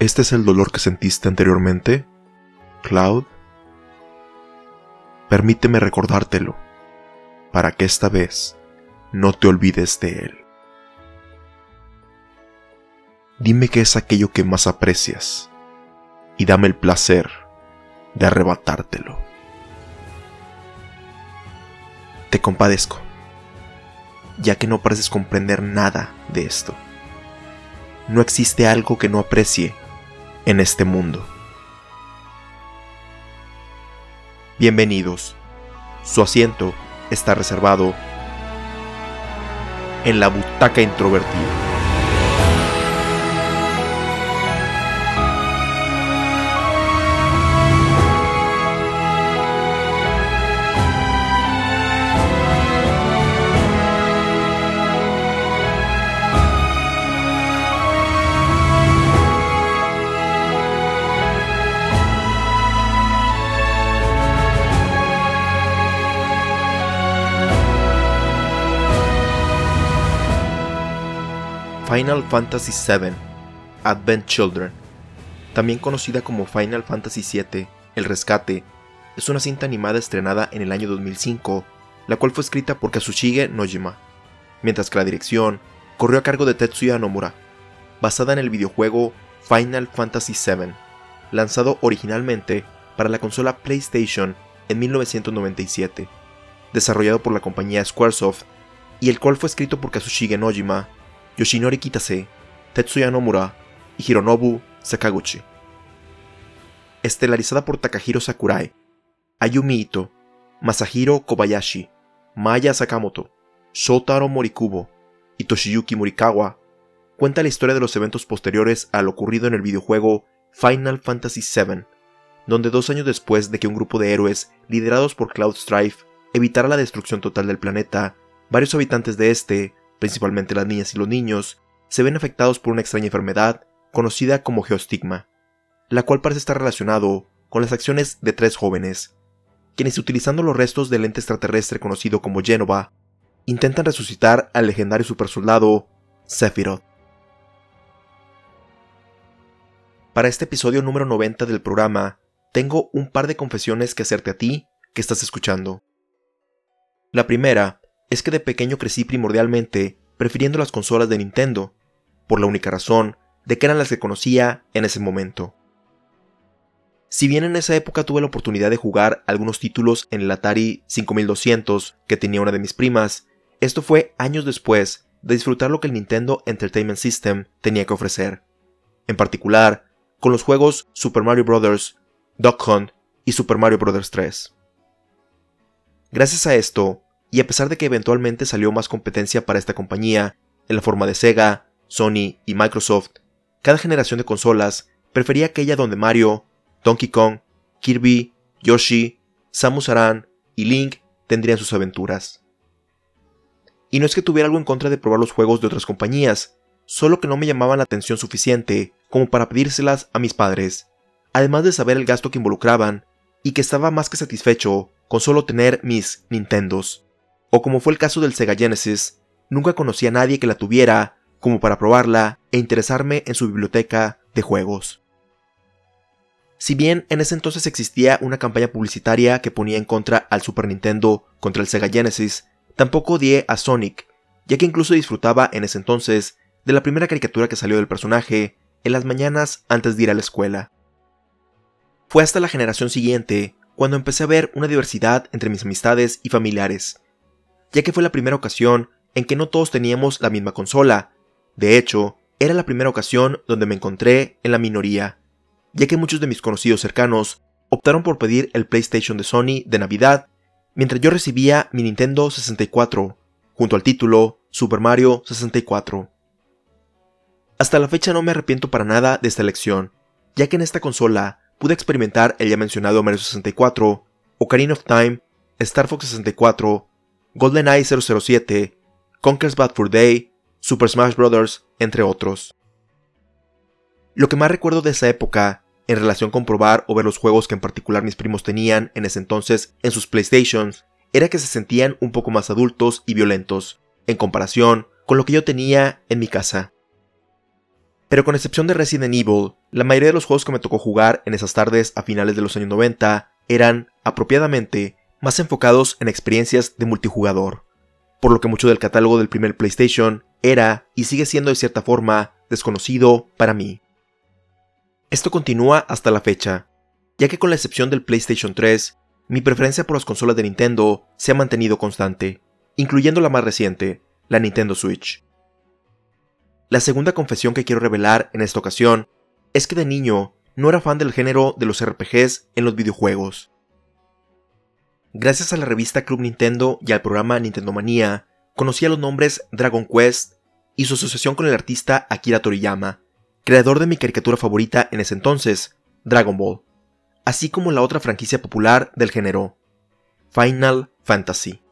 ¿Este es el dolor que sentiste anteriormente, Cloud? Permíteme recordártelo, para que esta vez no te olvides de él. Dime qué es aquello que más aprecias y dame el placer de arrebatártelo. Te compadezco, ya que no pareces comprender nada de esto. No existe algo que no aprecie en este mundo. Bienvenidos. Su asiento está reservado en la butaca introvertida. Final Fantasy VII Advent Children, también conocida como Final Fantasy VII El Rescate, es una cinta animada estrenada en el año 2005, la cual fue escrita por Kazushige Nojima, mientras que la dirección corrió a cargo de Tetsuya Nomura, basada en el videojuego Final Fantasy VII, lanzado originalmente para la consola PlayStation en 1997, desarrollado por la compañía Squaresoft, y el cual fue escrito por Kazushige Nojima Yoshinori Kitase, Tetsuya Nomura y Hironobu Sakaguchi. Estelarizada por Takahiro Sakurai, Ayumi Ito, Masahiro Kobayashi, Maya Sakamoto, Shotaro Morikubo y Toshiyuki Morikawa, cuenta la historia de los eventos posteriores a lo ocurrido en el videojuego Final Fantasy VII, donde dos años después de que un grupo de héroes liderados por Cloud Strife evitara la destrucción total del planeta, varios habitantes de este principalmente las niñas y los niños, se ven afectados por una extraña enfermedad conocida como geostigma, la cual parece estar relacionado con las acciones de tres jóvenes, quienes utilizando los restos del ente extraterrestre conocido como Genova, intentan resucitar al legendario supersoldado Sephiroth. Para este episodio número 90 del programa, tengo un par de confesiones que hacerte a ti que estás escuchando. La primera es que de pequeño crecí primordialmente prefiriendo las consolas de Nintendo, por la única razón de que eran las que conocía en ese momento. Si bien en esa época tuve la oportunidad de jugar algunos títulos en el Atari 5200 que tenía una de mis primas, esto fue años después de disfrutar lo que el Nintendo Entertainment System tenía que ofrecer, en particular con los juegos Super Mario Bros., Duck Hunt y Super Mario Bros. 3. Gracias a esto, y a pesar de que eventualmente salió más competencia para esta compañía, en la forma de Sega, Sony y Microsoft, cada generación de consolas prefería aquella donde Mario, Donkey Kong, Kirby, Yoshi, Samus Aran y Link tendrían sus aventuras. Y no es que tuviera algo en contra de probar los juegos de otras compañías, solo que no me llamaban la atención suficiente como para pedírselas a mis padres, además de saber el gasto que involucraban y que estaba más que satisfecho con solo tener mis Nintendos o como fue el caso del Sega Genesis, nunca conocí a nadie que la tuviera como para probarla e interesarme en su biblioteca de juegos. Si bien en ese entonces existía una campaña publicitaria que ponía en contra al Super Nintendo contra el Sega Genesis, tampoco odié a Sonic, ya que incluso disfrutaba en ese entonces de la primera caricatura que salió del personaje en las mañanas antes de ir a la escuela. Fue hasta la generación siguiente cuando empecé a ver una diversidad entre mis amistades y familiares, ya que fue la primera ocasión en que no todos teníamos la misma consola. De hecho, era la primera ocasión donde me encontré en la minoría, ya que muchos de mis conocidos cercanos optaron por pedir el PlayStation de Sony de Navidad, mientras yo recibía mi Nintendo 64, junto al título Super Mario 64. Hasta la fecha no me arrepiento para nada de esta elección, ya que en esta consola pude experimentar el ya mencionado Mario 64, Ocarina of Time, Star Fox 64, GoldenEye 007, Conker's Bad Fur Day, Super Smash Bros., entre otros. Lo que más recuerdo de esa época, en relación con probar o ver los juegos que en particular mis primos tenían en ese entonces en sus PlayStations, era que se sentían un poco más adultos y violentos, en comparación con lo que yo tenía en mi casa. Pero con excepción de Resident Evil, la mayoría de los juegos que me tocó jugar en esas tardes a finales de los años 90 eran, apropiadamente, más enfocados en experiencias de multijugador, por lo que mucho del catálogo del primer PlayStation era y sigue siendo de cierta forma desconocido para mí. Esto continúa hasta la fecha, ya que con la excepción del PlayStation 3, mi preferencia por las consolas de Nintendo se ha mantenido constante, incluyendo la más reciente, la Nintendo Switch. La segunda confesión que quiero revelar en esta ocasión es que de niño no era fan del género de los RPGs en los videojuegos. Gracias a la revista Club Nintendo y al programa Nintendo Manía, conocía los nombres Dragon Quest y su asociación con el artista Akira Toriyama, creador de mi caricatura favorita en ese entonces, Dragon Ball, así como la otra franquicia popular del género, Final Fantasy.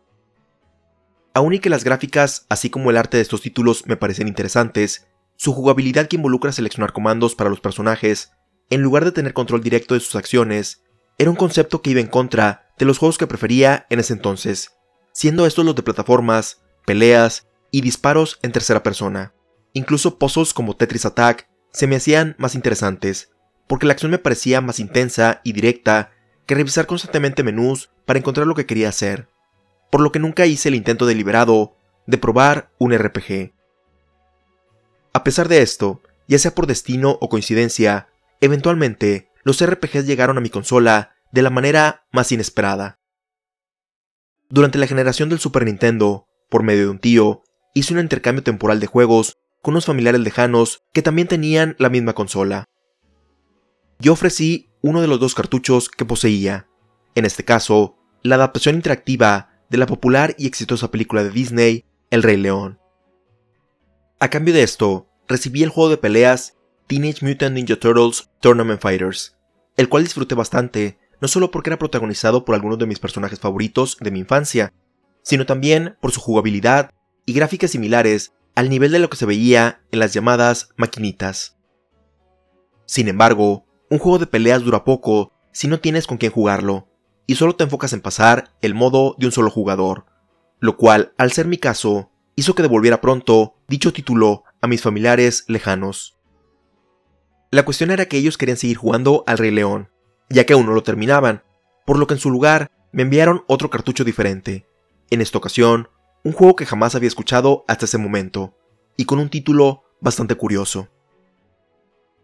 Aun y que las gráficas, así como el arte de estos títulos me parecen interesantes, su jugabilidad que involucra seleccionar comandos para los personajes, en lugar de tener control directo de sus acciones, era un concepto que iba en contra de los juegos que prefería en ese entonces, siendo estos los de plataformas, peleas y disparos en tercera persona. Incluso pozos como Tetris Attack se me hacían más interesantes, porque la acción me parecía más intensa y directa que revisar constantemente menús para encontrar lo que quería hacer, por lo que nunca hice el intento deliberado de probar un RPG. A pesar de esto, ya sea por destino o coincidencia, eventualmente los RPGs llegaron a mi consola de la manera más inesperada. Durante la generación del Super Nintendo, por medio de un tío, hice un intercambio temporal de juegos con unos familiares lejanos que también tenían la misma consola. Yo ofrecí uno de los dos cartuchos que poseía, en este caso, la adaptación interactiva de la popular y exitosa película de Disney, El Rey León. A cambio de esto, recibí el juego de peleas Teenage Mutant Ninja Turtles Tournament Fighters, el cual disfruté bastante, no solo porque era protagonizado por algunos de mis personajes favoritos de mi infancia, sino también por su jugabilidad y gráficas similares al nivel de lo que se veía en las llamadas maquinitas. Sin embargo, un juego de peleas dura poco si no tienes con quién jugarlo, y solo te enfocas en pasar el modo de un solo jugador, lo cual, al ser mi caso, hizo que devolviera pronto dicho título a mis familiares lejanos. La cuestión era que ellos querían seguir jugando al Rey León, ya que aún no lo terminaban, por lo que en su lugar me enviaron otro cartucho diferente, en esta ocasión un juego que jamás había escuchado hasta ese momento, y con un título bastante curioso.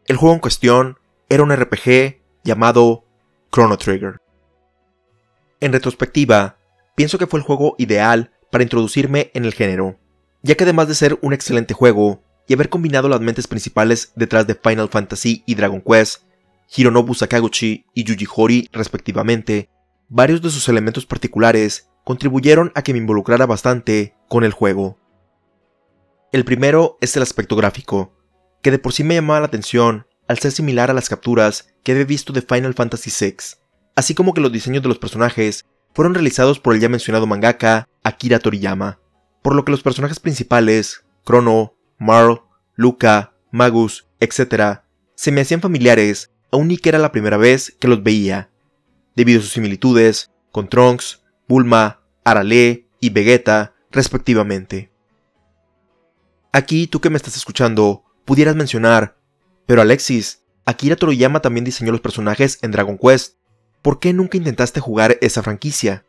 El juego en cuestión era un RPG llamado Chrono Trigger. En retrospectiva, pienso que fue el juego ideal para introducirme en el género, ya que además de ser un excelente juego y haber combinado las mentes principales detrás de Final Fantasy y Dragon Quest, Hironobu Sakaguchi y Yuji Horii respectivamente, varios de sus elementos particulares contribuyeron a que me involucrara bastante con el juego. El primero es el aspecto gráfico, que de por sí me llamaba la atención al ser similar a las capturas que había visto de Final Fantasy VI, así como que los diseños de los personajes fueron realizados por el ya mencionado mangaka Akira Toriyama, por lo que los personajes principales, Chrono, Marl, Luca, Magus, etc., se me hacían familiares aun ni que era la primera vez que los veía, debido a sus similitudes con Trunks, Bulma, Arale y Vegeta, respectivamente. Aquí tú que me estás escuchando, pudieras mencionar, pero Alexis, Akira Toriyama también diseñó los personajes en Dragon Quest. ¿Por qué nunca intentaste jugar esa franquicia?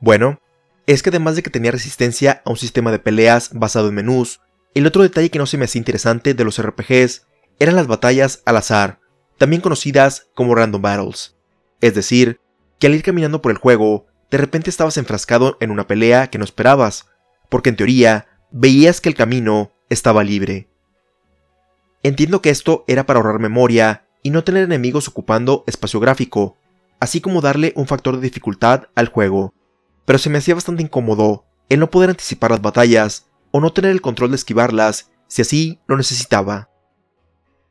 Bueno, es que además de que tenía resistencia a un sistema de peleas basado en menús, el otro detalle que no se me hacía interesante de los RPGs eran las batallas al azar, también conocidas como random battles. Es decir, que al ir caminando por el juego, de repente estabas enfrascado en una pelea que no esperabas, porque en teoría veías que el camino estaba libre. Entiendo que esto era para ahorrar memoria y no tener enemigos ocupando espacio gráfico, así como darle un factor de dificultad al juego, pero se me hacía bastante incómodo el no poder anticipar las batallas o no tener el control de esquivarlas si así lo necesitaba.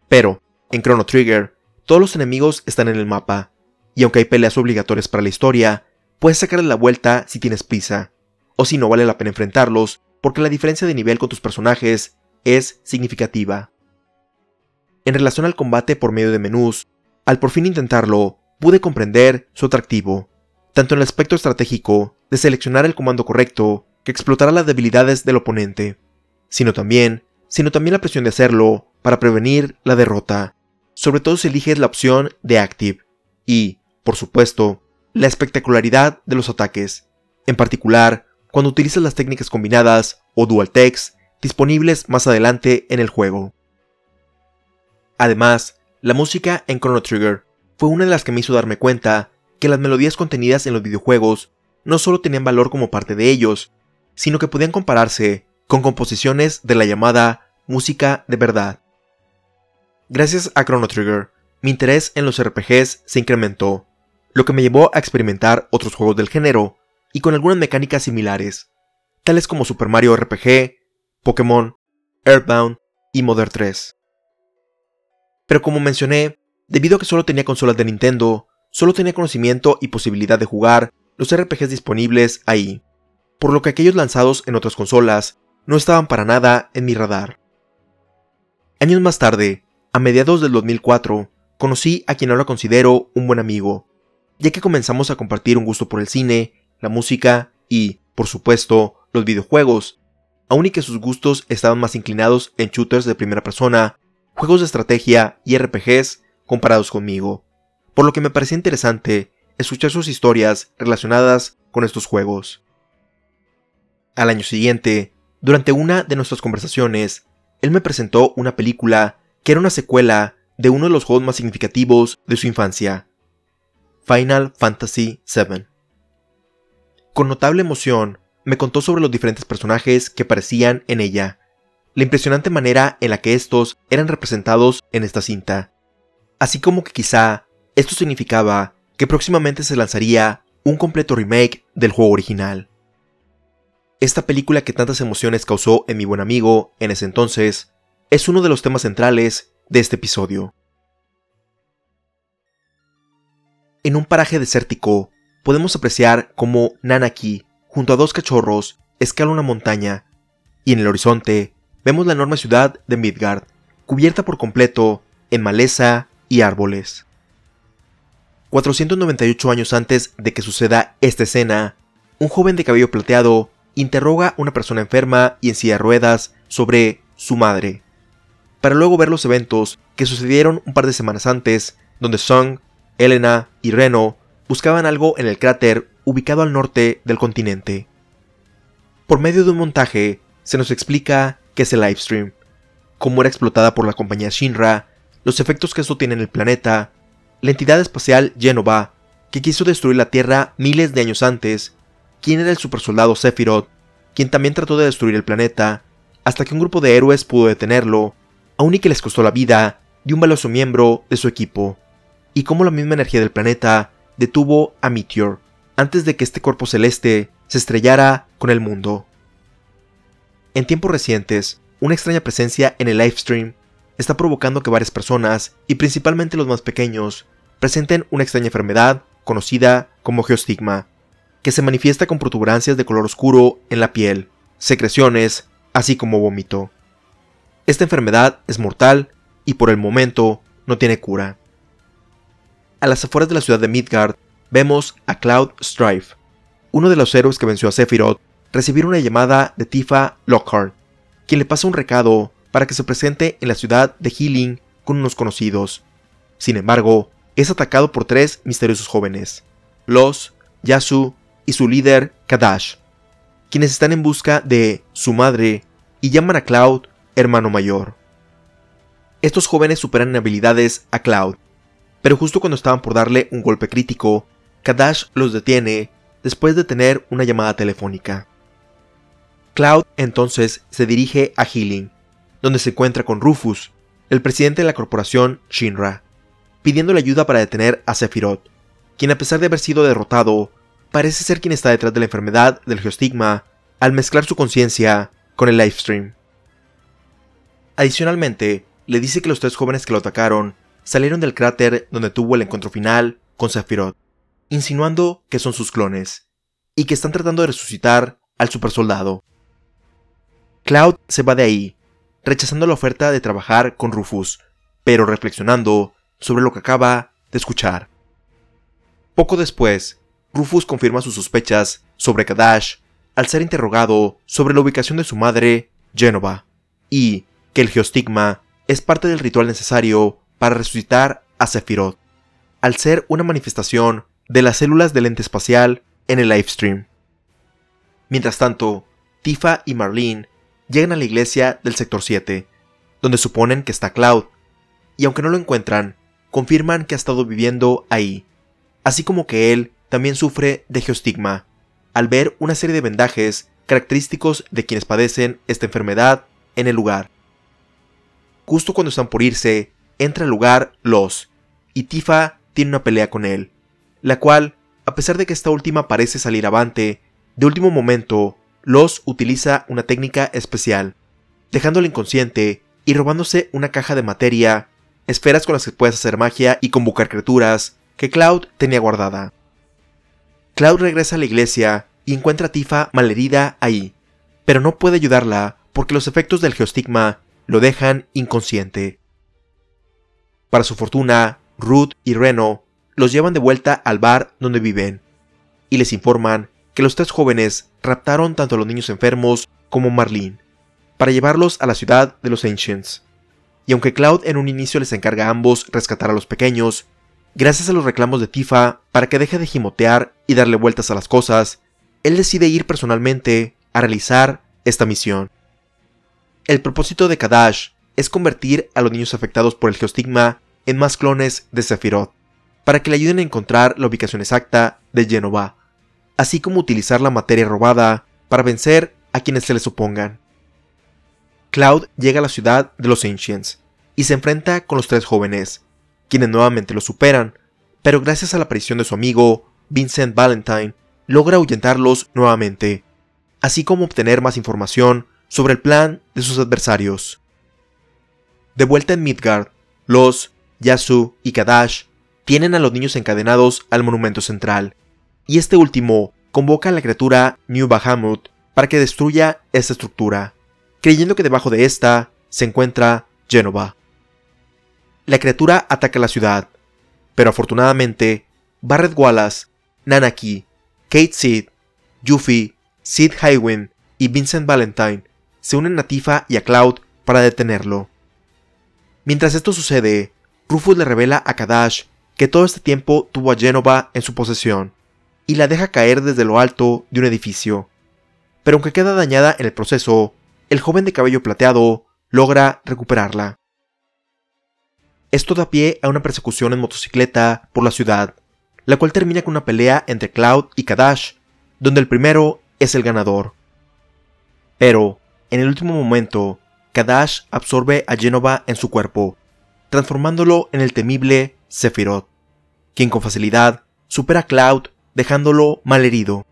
Pero, en Chrono Trigger, todos los enemigos están en el mapa, y aunque hay peleas obligatorias para la historia, puedes sacarle la vuelta si tienes prisa, o si no vale la pena enfrentarlos, porque la diferencia de nivel con tus personajes es significativa. En relación al combate por medio de menús, al por fin intentarlo, pude comprender su atractivo, tanto en el aspecto estratégico de seleccionar el comando correcto que explotará las debilidades del oponente, sino también sino también la presión de hacerlo para prevenir la derrota, sobre todo si eliges la opción de Active, y, por supuesto, la espectacularidad de los ataques, en particular cuando utilizas las técnicas combinadas o dual text disponibles más adelante en el juego. Además, la música en Chrono Trigger fue una de las que me hizo darme cuenta que las melodías contenidas en los videojuegos no solo tenían valor como parte de ellos, sino que podían compararse con composiciones de la llamada música de verdad. Gracias a Chrono Trigger, mi interés en los RPGs se incrementó, lo que me llevó a experimentar otros juegos del género y con algunas mecánicas similares, tales como Super Mario RPG, Pokémon, Earthbound y Mother 3. Pero como mencioné, debido a que solo tenía consolas de Nintendo, solo tenía conocimiento y posibilidad de jugar los RPGs disponibles ahí, por lo que aquellos lanzados en otras consolas no estaban para nada en mi radar. Años más tarde, a mediados del 2004, conocí a quien ahora considero un buen amigo, ya que comenzamos a compartir un gusto por el cine, la música y, por supuesto, los videojuegos, aun y que sus gustos estaban más inclinados en shooters de primera persona, juegos de estrategia y RPGs comparados conmigo, por lo que me parecía interesante escuchar sus historias relacionadas con estos juegos. Al año siguiente, durante una de nuestras conversaciones, él me presentó una película que era una secuela de uno de los juegos más significativos de su infancia, Final Fantasy VII. Con notable emoción, me contó sobre los diferentes personajes que aparecían en ella, la impresionante manera en la que estos eran representados en esta cinta, así como que quizá esto significaba que próximamente se lanzaría un completo remake del juego original. Esta película que tantas emociones causó en mi buen amigo en ese entonces es uno de los temas centrales de este episodio. En un paraje desértico podemos apreciar cómo Nanaki junto a dos cachorros, escala una montaña, y en el horizonte vemos la enorme ciudad de Midgard, cubierta por completo en maleza y árboles. 498 años antes de que suceda esta escena, un joven de cabello plateado interroga a una persona enferma y en de ruedas sobre su madre, para luego ver los eventos que sucedieron un par de semanas antes, donde Song, Elena y Reno buscaban algo en el cráter ubicado al norte del continente. Por medio de un montaje, se nos explica qué es el livestream, cómo era explotada por la compañía Shinra, los efectos que esto tiene en el planeta, la entidad espacial Genova, que quiso destruir la Tierra miles de años antes, quién era el supersoldado Sephiroth, quien también trató de destruir el planeta, hasta que un grupo de héroes pudo detenerlo, aun y que les costó la vida de un valioso miembro de su equipo, y cómo la misma energía del planeta detuvo a Meteor, antes de que este cuerpo celeste se estrellara con el mundo. En tiempos recientes, una extraña presencia en el livestream está provocando que varias personas, y principalmente los más pequeños, presenten una extraña enfermedad conocida como geostigma, que se manifiesta con protuberancias de color oscuro en la piel, secreciones, así como vómito. Esta enfermedad es mortal y por el momento no tiene cura. A las afueras de la ciudad de Midgard vemos a Cloud Strife, uno de los héroes que venció a Sephiroth, recibir una llamada de Tifa Lockhart, quien le pasa un recado para que se presente en la ciudad de Healing con unos conocidos. Sin embargo, es atacado por tres misteriosos jóvenes, Los, Yasu y su líder Kadash, quienes están en busca de su madre y llaman a Cloud hermano mayor. Estos jóvenes superan en habilidades a Cloud, pero justo cuando estaban por darle un golpe crítico, Kadash los detiene después de tener una llamada telefónica. Cloud entonces se dirige a Healing, donde se encuentra con Rufus, el presidente de la corporación Shinra, pidiéndole ayuda para detener a Sephiroth, quien a pesar de haber sido derrotado, parece ser quien está detrás de la enfermedad del geostigma al mezclar su conciencia con el livestream. Adicionalmente, le dice que los tres jóvenes que lo atacaron salieron del cráter donde tuvo el encuentro final con Sephiroth, insinuando que son sus clones, y que están tratando de resucitar al supersoldado. Cloud se va de ahí, rechazando la oferta de trabajar con Rufus, pero reflexionando sobre lo que acaba de escuchar. Poco después, Rufus confirma sus sospechas sobre Kadash al ser interrogado sobre la ubicación de su madre, Genova, y, que el geostigma es parte del ritual necesario para resucitar a Sephiroth, al ser una manifestación de las células del ente espacial en el livestream. Mientras tanto, Tifa y Marlene llegan a la iglesia del sector 7, donde suponen que está Cloud, y aunque no lo encuentran, confirman que ha estado viviendo ahí, así como que él también sufre de geostigma, al ver una serie de vendajes característicos de quienes padecen esta enfermedad en el lugar. Justo cuando están por irse, entra al lugar Los, y Tifa tiene una pelea con él, la cual, a pesar de que esta última parece salir avante, de último momento, Los utiliza una técnica especial, dejándolo inconsciente y robándose una caja de materia, esferas con las que puedes hacer magia y convocar criaturas que Cloud tenía guardada. Cloud regresa a la iglesia y encuentra a Tifa malherida ahí, pero no puede ayudarla porque los efectos del geostigma lo dejan inconsciente. Para su fortuna, Ruth y Reno los llevan de vuelta al bar donde viven, y les informan que los tres jóvenes raptaron tanto a los niños enfermos como Marlene, para llevarlos a la ciudad de los Ancients. Y aunque Cloud en un inicio les encarga a ambos rescatar a los pequeños, gracias a los reclamos de Tifa para que deje de gimotear y darle vueltas a las cosas, él decide ir personalmente a realizar esta misión. El propósito de Kadash es convertir a los niños afectados por el geostigma en más clones de Sephiroth, para que le ayuden a encontrar la ubicación exacta de Genova, así como utilizar la materia robada para vencer a quienes se les opongan. Cloud llega a la ciudad de los Ancients y se enfrenta con los tres jóvenes, quienes nuevamente lo superan, pero gracias a la aparición de su amigo, Vincent Valentine, logra ahuyentarlos nuevamente, así como obtener más información sobre el plan de sus adversarios. De vuelta en Midgard, los Yasu y Kadash tienen a los niños encadenados al monumento central, y este último convoca a la criatura New Bahamut para que destruya esta estructura, creyendo que debajo de esta se encuentra Genova. La criatura ataca la ciudad, pero afortunadamente Barret Wallace, Nanaki, Kate Sid, Yuffie, Sid Highwind y Vincent Valentine se unen a Tifa y a Cloud para detenerlo. Mientras esto sucede, Rufus le revela a Kadash que todo este tiempo tuvo a Genova en su posesión y la deja caer desde lo alto de un edificio. Pero aunque queda dañada en el proceso, el joven de cabello plateado logra recuperarla. Esto da pie a una persecución en motocicleta por la ciudad, la cual termina con una pelea entre Cloud y Kadash, donde el primero es el ganador. Pero, en el último momento, Kadash absorbe a Genova en su cuerpo, transformándolo en el temible Sephiroth, quien con facilidad supera a Cloud dejándolo malherido.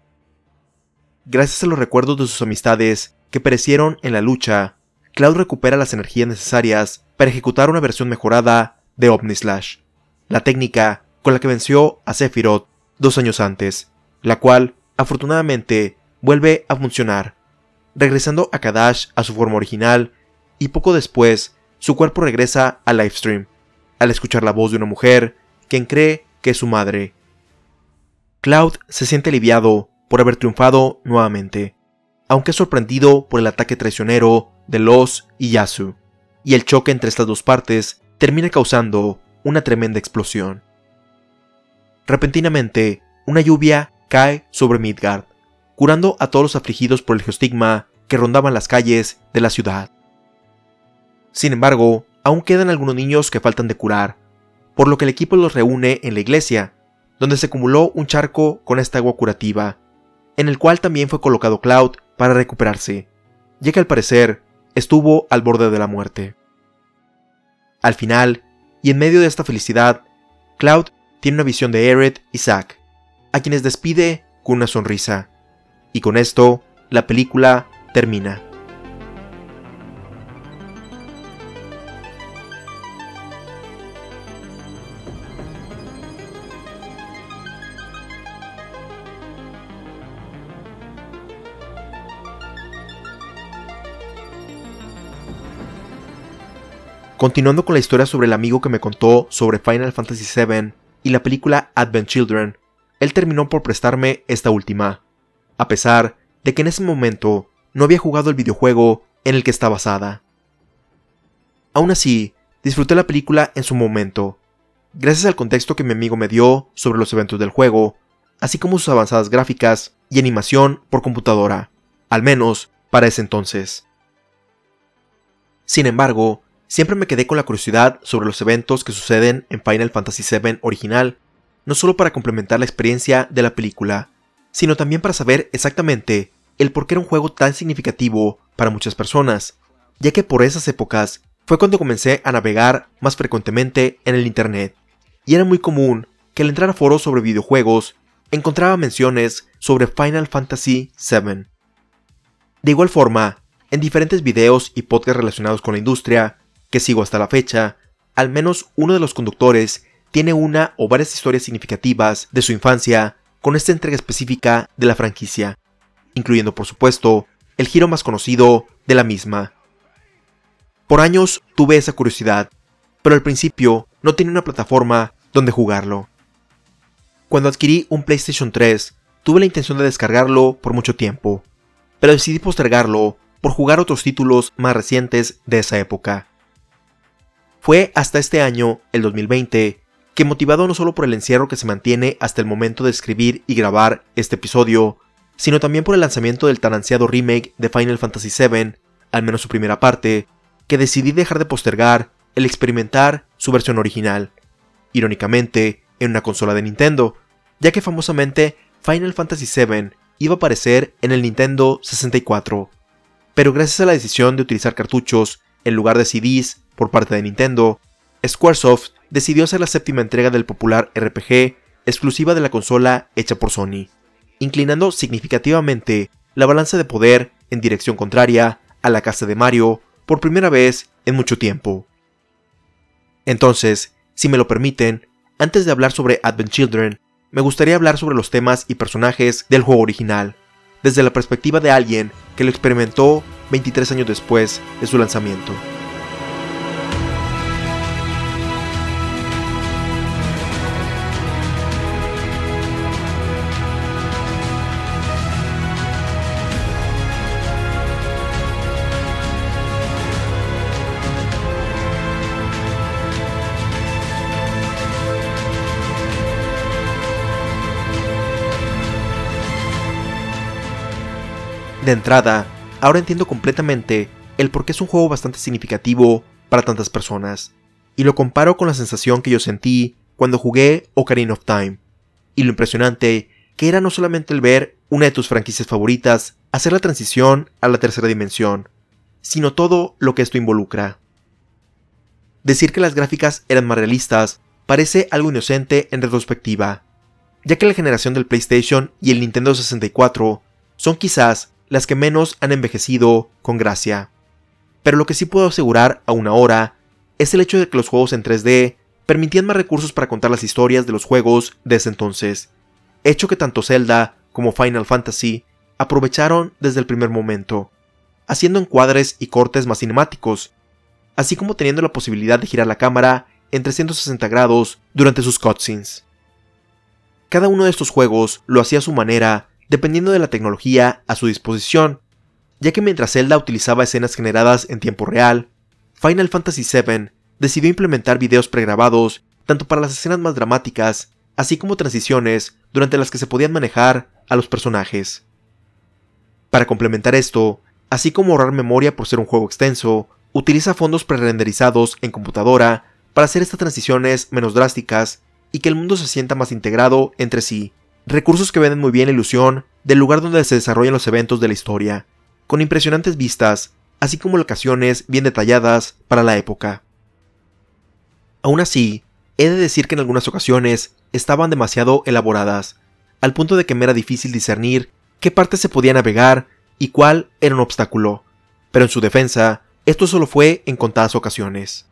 Gracias a los recuerdos de sus amistades que perecieron en la lucha, Cloud recupera las energías necesarias para ejecutar una versión mejorada de Omnislash, la técnica con la que venció a Sephiroth dos años antes, la cual, afortunadamente, vuelve a funcionar, regresando a Kadash a su forma original y poco después su cuerpo regresa al livestream, al escuchar la voz de una mujer quien cree que es su madre. Cloud se siente aliviado por haber triunfado nuevamente, aunque es sorprendido por el ataque traicionero de Los y Yasu, y el choque entre estas dos partes termina causando una tremenda explosión. Repentinamente, una lluvia cae sobre Midgard, curando a todos los afligidos por el geostigma que rondaban las calles de la ciudad. Sin embargo, aún quedan algunos niños que faltan de curar, por lo que el equipo los reúne en la iglesia, donde se acumuló un charco con esta agua curativa, en el cual también fue colocado Cloud para recuperarse, ya que al parecer estuvo al borde de la muerte. Al final, y en medio de esta felicidad, Cloud tiene una visión de Eret y Zack, a quienes despide con una sonrisa. Y con esto, la película termina. Continuando con la historia sobre el amigo que me contó sobre Final Fantasy VII y la película Advent Children, él terminó por prestarme esta última, a pesar de que en ese momento no había jugado el videojuego en el que está basada. Aún así, disfruté la película en su momento, gracias al contexto que mi amigo me dio sobre los eventos del juego, así como sus avanzadas gráficas y animación por computadora, al menos para ese entonces. Sin embargo, siempre me quedé con la curiosidad sobre los eventos que suceden en Final Fantasy VII original, no solo para complementar la experiencia de la película, sino también para saber exactamente el por qué era un juego tan significativo para muchas personas, ya que por esas épocas fue cuando comencé a navegar más frecuentemente en el Internet, y era muy común que al entrar a foros sobre videojuegos encontraba menciones sobre Final Fantasy VII. De igual forma, en diferentes videos y podcasts relacionados con la industria, que sigo hasta la fecha, al menos uno de los conductores tiene una o varias historias significativas de su infancia con esta entrega específica de la franquicia, incluyendo por supuesto el giro más conocido de la misma. Por años tuve esa curiosidad, pero al principio no tenía una plataforma donde jugarlo. Cuando adquirí un PlayStation 3, tuve la intención de descargarlo por mucho tiempo, pero decidí postergarlo por jugar otros títulos más recientes de esa época. Fue hasta este año, el 2020, que motivado no solo por el encierro que se mantiene hasta el momento de escribir y grabar este episodio, sino también por el lanzamiento del tan ansiado remake de Final Fantasy VII, al menos su primera parte, que decidí dejar de postergar el experimentar su versión original. Irónicamente, en una consola de Nintendo, ya que famosamente Final Fantasy VII iba a aparecer en el Nintendo 64. Pero gracias a la decisión de utilizar cartuchos en lugar de CDs por parte de Nintendo, Squaresoft decidió hacer la séptima entrega del popular RPG exclusiva de la consola hecha por Sony, inclinando significativamente la balanza de poder en dirección contraria a la casa de Mario por primera vez en mucho tiempo. Entonces, si me lo permiten, antes de hablar sobre Advent Children, me gustaría hablar sobre los temas y personajes del juego original, desde la perspectiva de alguien que lo experimentó 23 años después de su lanzamiento. De entrada, ahora entiendo completamente el por qué es un juego bastante significativo para tantas personas, y lo comparo con la sensación que yo sentí cuando jugué Ocarina of Time, y lo impresionante que era no solamente el ver una de tus franquicias favoritas hacer la transición a la tercera dimensión, sino todo lo que esto involucra. Decir que las gráficas eran más realistas parece algo inocente en retrospectiva, ya que la generación del PlayStation y el Nintendo 64 son quizás las que menos han envejecido con gracia. Pero lo que sí puedo asegurar aún ahora es el hecho de que los juegos en 3D permitían más recursos para contar las historias de los juegos de ese entonces, hecho que tanto Zelda como Final Fantasy aprovecharon desde el primer momento, haciendo encuadres y cortes más cinemáticos, así como teniendo la posibilidad de girar la cámara en 360 grados durante sus cutscenes. Cada uno de estos juegos lo hacía a su manera dependiendo de la tecnología a su disposición, ya que mientras Zelda utilizaba escenas generadas en tiempo real, Final Fantasy VII decidió implementar videos pregrabados tanto para las escenas más dramáticas, así como transiciones durante las que se podían manejar a los personajes. Para complementar esto, así como ahorrar memoria por ser un juego extenso, utiliza fondos prerenderizados en computadora para hacer estas transiciones menos drásticas y que el mundo se sienta más integrado entre sí, recursos que venden muy bien la ilusión del lugar donde se desarrollan los eventos de la historia, con impresionantes vistas, así como locaciones bien detalladas para la época. Aún así, he de decir que en algunas ocasiones estaban demasiado elaboradas, al punto de que me era difícil discernir qué parte se podía navegar y cuál era un obstáculo, pero en su defensa, esto solo fue en contadas ocasiones.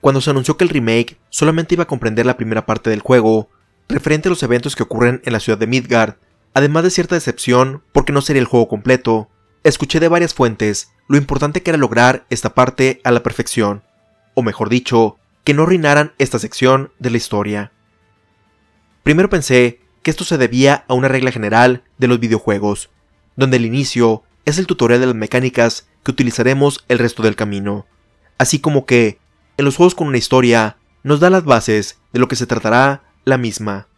Cuando se anunció que el remake solamente iba a comprender la primera parte del juego, referente a los eventos que ocurren en la ciudad de Midgard, además de cierta decepción porque no sería el juego completo, escuché de varias fuentes lo importante que era lograr esta parte a la perfección, o mejor dicho, que no arruinaran esta sección de la historia. Primero pensé que esto se debía a una regla general de los videojuegos, donde el inicio es el tutorial de las mecánicas que utilizaremos el resto del camino, así como que, en los juegos con una historia, nos da las bases de lo que se tratará la misma.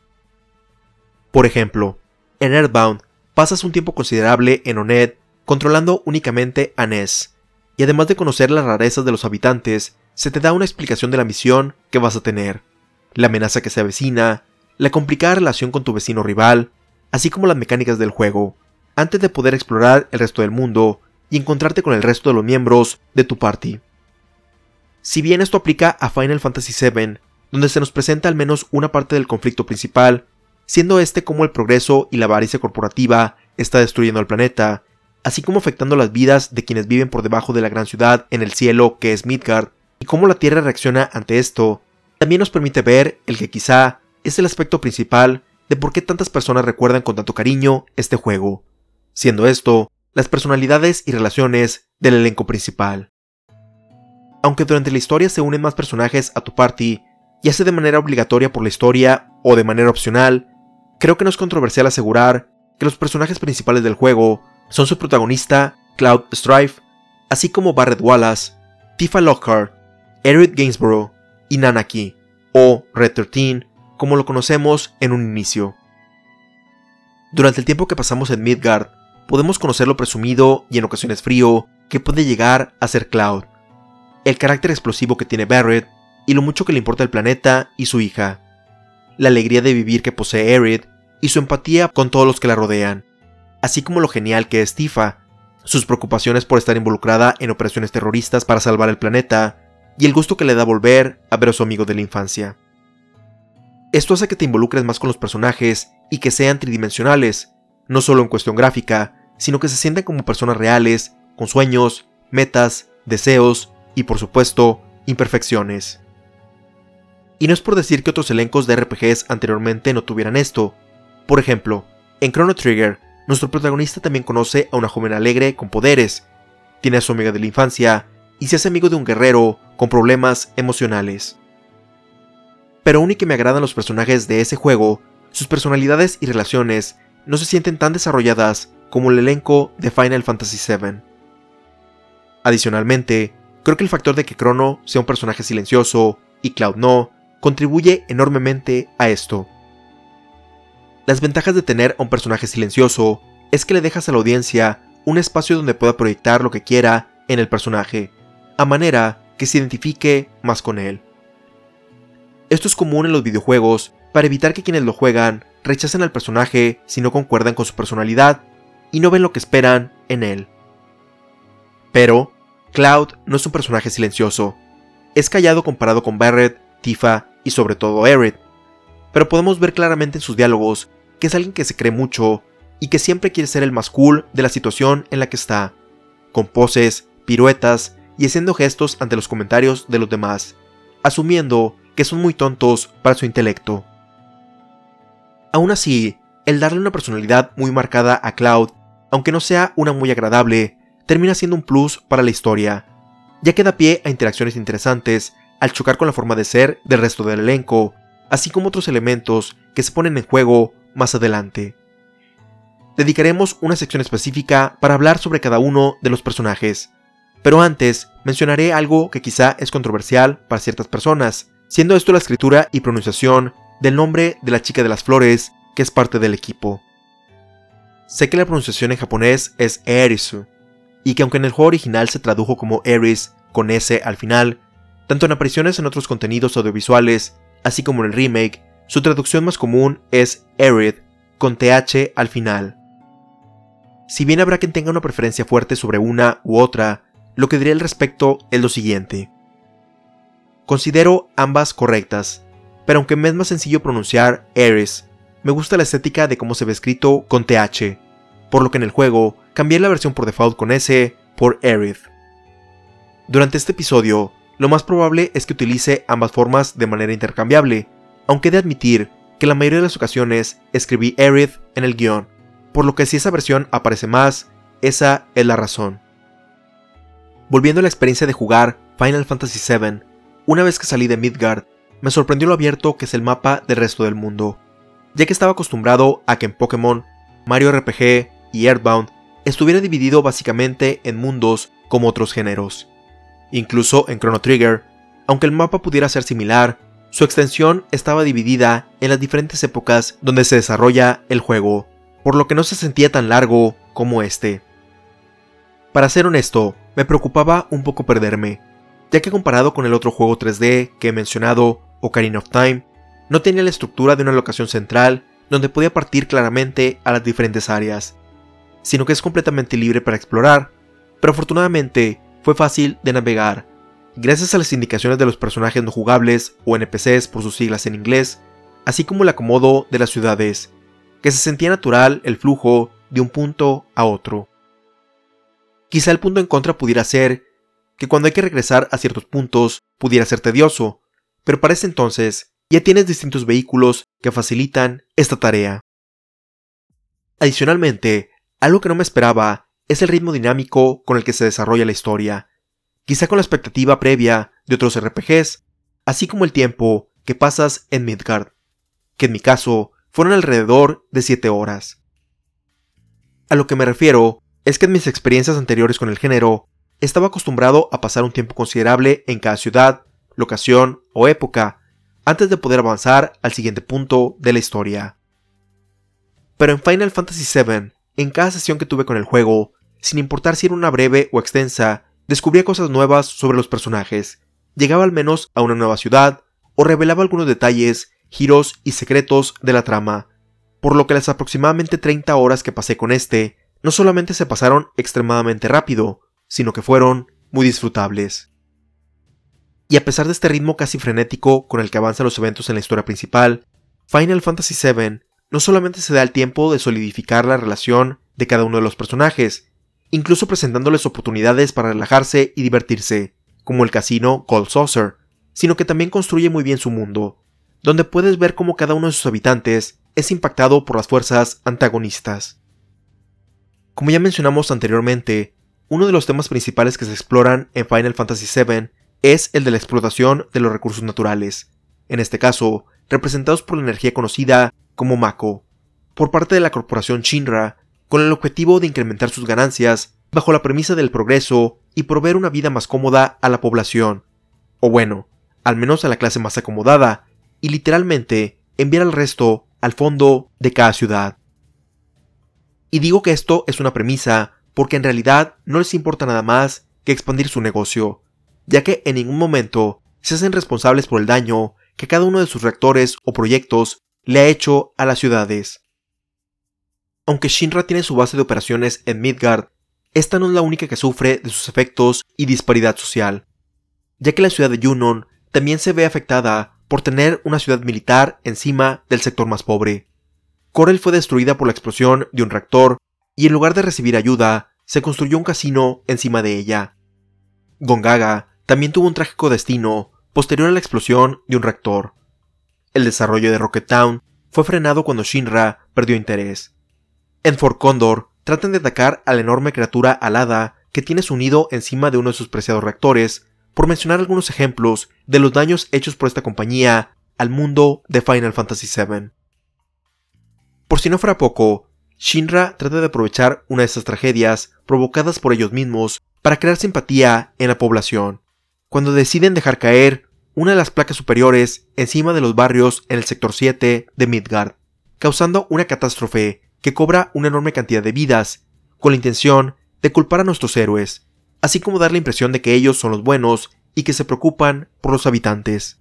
Por ejemplo, en Earthbound pasas un tiempo considerable en Oned controlando únicamente a Ness, y además de conocer las rarezas de los habitantes, se te da una explicación de la misión que vas a tener, la amenaza que se avecina, la complicada relación con tu vecino rival, así como las mecánicas del juego, antes de poder explorar el resto del mundo y encontrarte con el resto de los miembros de tu party. Si bien esto aplica a Final Fantasy VII, donde se nos presenta al menos una parte del conflicto principal, siendo este como el progreso y la avaricia corporativa está destruyendo el planeta, así como afectando las vidas de quienes viven por debajo de la gran ciudad en el cielo que es Midgard, y cómo la Tierra reacciona ante esto, también nos permite ver el que quizá es el aspecto principal de por qué tantas personas recuerdan con tanto cariño este juego, siendo esto las personalidades y relaciones del elenco principal. Aunque durante la historia se unen más personajes a tu party, ya sea de manera obligatoria por la historia o de manera opcional, creo que no es controversial asegurar que los personajes principales del juego son su protagonista, Cloud Strife, así como Barrett Wallace, Tifa Lockhart, Eric Gainsborough y Nanaki, o Red 13, como lo conocemos en un inicio. Durante el tiempo que pasamos en Midgard, podemos conocer lo presumido y en ocasiones frío que puede llegar a ser Cloud, el carácter explosivo que tiene Barrett y lo mucho que le importa el planeta y su hija, la alegría de vivir que posee Erid y su empatía con todos los que la rodean, así como lo genial que es Tifa, sus preocupaciones por estar involucrada en operaciones terroristas para salvar el planeta, y el gusto que le da volver a ver a su amigo de la infancia. Esto hace que te involucres más con los personajes y que sean tridimensionales, no solo en cuestión gráfica, sino que se sientan como personas reales, con sueños, metas, deseos y por supuesto, imperfecciones. Y no es por decir que otros elencos de RPGs anteriormente no tuvieran esto. Por ejemplo, en Chrono Trigger, nuestro protagonista también conoce a una joven alegre con poderes, tiene a su amiga de la infancia y se hace amigo de un guerrero con problemas emocionales. Pero aún y que me agradan los personajes de ese juego, sus personalidades y relaciones no se sienten tan desarrolladas como el elenco de Final Fantasy VII. Adicionalmente, creo que el factor de que Chrono sea un personaje silencioso y Cloud no, contribuye enormemente a esto. Las ventajas de tener a un personaje silencioso es que le dejas a la audiencia un espacio donde pueda proyectar lo que quiera en el personaje, a manera que se identifique más con él. Esto es común en los videojuegos para evitar que quienes lo juegan rechacen al personaje si no concuerdan con su personalidad y no ven lo que esperan en él. Pero, Cloud no es un personaje silencioso. Es callado comparado con Barrett, Tifa y sobre todo Aerith, pero podemos ver claramente en sus diálogos que es alguien que se cree mucho y que siempre quiere ser el más cool de la situación en la que está, con poses, piruetas y haciendo gestos ante los comentarios de los demás, asumiendo que son muy tontos para su intelecto. Aún así, el darle una personalidad muy marcada a Cloud, aunque no sea una muy agradable, termina siendo un plus para la historia, ya que da pie a interacciones interesantes al chocar con la forma de ser del resto del elenco, así como otros elementos que se ponen en juego más adelante. Dedicaremos una sección específica para hablar sobre cada uno de los personajes, pero antes mencionaré algo que quizá es controversial para ciertas personas, siendo esto la escritura y pronunciación del nombre de la chica de las flores que es parte del equipo. Sé que la pronunciación en japonés es Erisu, y que aunque en el juego original se tradujo como Eris con S al final, tanto en apariciones en otros contenidos audiovisuales, así como en el remake, su traducción más común es Erid con TH al final. Si bien habrá quien tenga una preferencia fuerte sobre una u otra, lo que diré al respecto es lo siguiente. Considero ambas correctas, pero aunque me es más sencillo pronunciar Eris, me gusta la estética de cómo se ve escrito con TH, por lo que en el juego cambié la versión por default con S por Erid. Durante este episodio lo más probable es que utilice ambas formas de manera intercambiable, aunque he de admitir que la mayoría de las ocasiones escribí Aerith en el guion, por lo que si esa versión aparece más, esa es la razón. Volviendo a la experiencia de jugar Final Fantasy VII, una vez que salí de Midgard, me sorprendió lo abierto que es el mapa del resto del mundo, ya que estaba acostumbrado a que en Pokémon, Mario RPG y Earthbound estuviera dividido básicamente en mundos como otros géneros Incluso en Chrono Trigger, aunque el mapa pudiera ser similar, su extensión estaba dividida en las diferentes épocas donde se desarrolla el juego, por lo que no se sentía tan largo como este. Para ser honesto, me preocupaba un poco perderme, ya que comparado con el otro juego 3D que he mencionado, Ocarina of Time, no tenía la estructura de una locación central donde podía partir claramente a las diferentes áreas, sino que es completamente libre para explorar, pero afortunadamente fue fácil de navegar. Gracias a las indicaciones de los personajes no jugables o NPCs por sus siglas en inglés, así como el acomodo de las ciudades, que se sentía natural el flujo de un punto a otro. Quizá el punto en contra pudiera ser que cuando hay que regresar a ciertos puntos pudiera ser tedioso, pero para ese entonces ya tienes distintos vehículos que facilitan esta tarea. Adicionalmente, algo que no me esperaba es el ritmo dinámico con el que se desarrolla la historia, quizá con la expectativa previa de otros RPGs, así como el tiempo que pasas en Midgard, que en mi caso fueron alrededor de 7 horas. A lo que me refiero es que en mis experiencias anteriores con el género, estaba acostumbrado a pasar un tiempo considerable en cada ciudad, locación o época, antes de poder avanzar al siguiente punto de la historia. Pero en Final Fantasy VII, en cada sesión que tuve con el juego, sin importar si era una breve o extensa, descubría cosas nuevas sobre los personajes, llegaba al menos a una nueva ciudad, o revelaba algunos detalles, giros y secretos de la trama, por lo que las aproximadamente 30 horas que pasé con este, no solamente se pasaron extremadamente rápido, sino que fueron muy disfrutables. Y a pesar de este ritmo casi frenético con el que avanzan los eventos en la historia principal, Final Fantasy VII no solamente se da el tiempo de solidificar la relación de cada uno de los personajes, incluso presentándoles oportunidades para relajarse y divertirse, como el casino Cold Saucer, sino que también construye muy bien su mundo, donde puedes ver cómo cada uno de sus habitantes es impactado por las fuerzas antagonistas. Como ya mencionamos anteriormente, uno de los temas principales que se exploran en Final Fantasy VII es el de la explotación de los recursos naturales, en este caso, representados por la energía conocida como Mako, por parte de la corporación Shinra con el objetivo de incrementar sus ganancias bajo la premisa del progreso y proveer una vida más cómoda a la población, o bueno, al menos a la clase más acomodada, y literalmente enviar al resto al fondo de cada ciudad. Y digo que esto es una premisa porque en realidad no les importa nada más que expandir su negocio, ya que en ningún momento se hacen responsables por el daño que cada uno de sus reactores o proyectos le ha hecho a las ciudades. Aunque Shinra tiene su base de operaciones en Midgard, esta no es la única que sufre de sus efectos y disparidad social, ya que la ciudad de Yunon también se ve afectada por tener una ciudad militar encima del sector más pobre. Corel fue destruida por la explosión de un reactor y en lugar de recibir ayuda, se construyó un casino encima de ella. Gongaga también tuvo un trágico destino posterior a la explosión de un reactor. El desarrollo de Rocket Town fue frenado cuando Shinra perdió interés. En Fort Condor tratan de atacar a la enorme criatura alada que tiene su nido encima de uno de sus preciados reactores, por mencionar algunos ejemplos de los daños hechos por esta compañía al mundo de Final Fantasy VII. Por si no fuera poco, Shinra trata de aprovechar una de estas tragedias provocadas por ellos mismos para crear simpatía en la población, cuando deciden dejar caer una de las placas superiores encima de los barrios en el sector 7 de Midgard, causando una catástrofe que cobra una enorme cantidad de vidas, con la intención de culpar a nuestros héroes, así como dar la impresión de que ellos son los buenos y que se preocupan por los habitantes.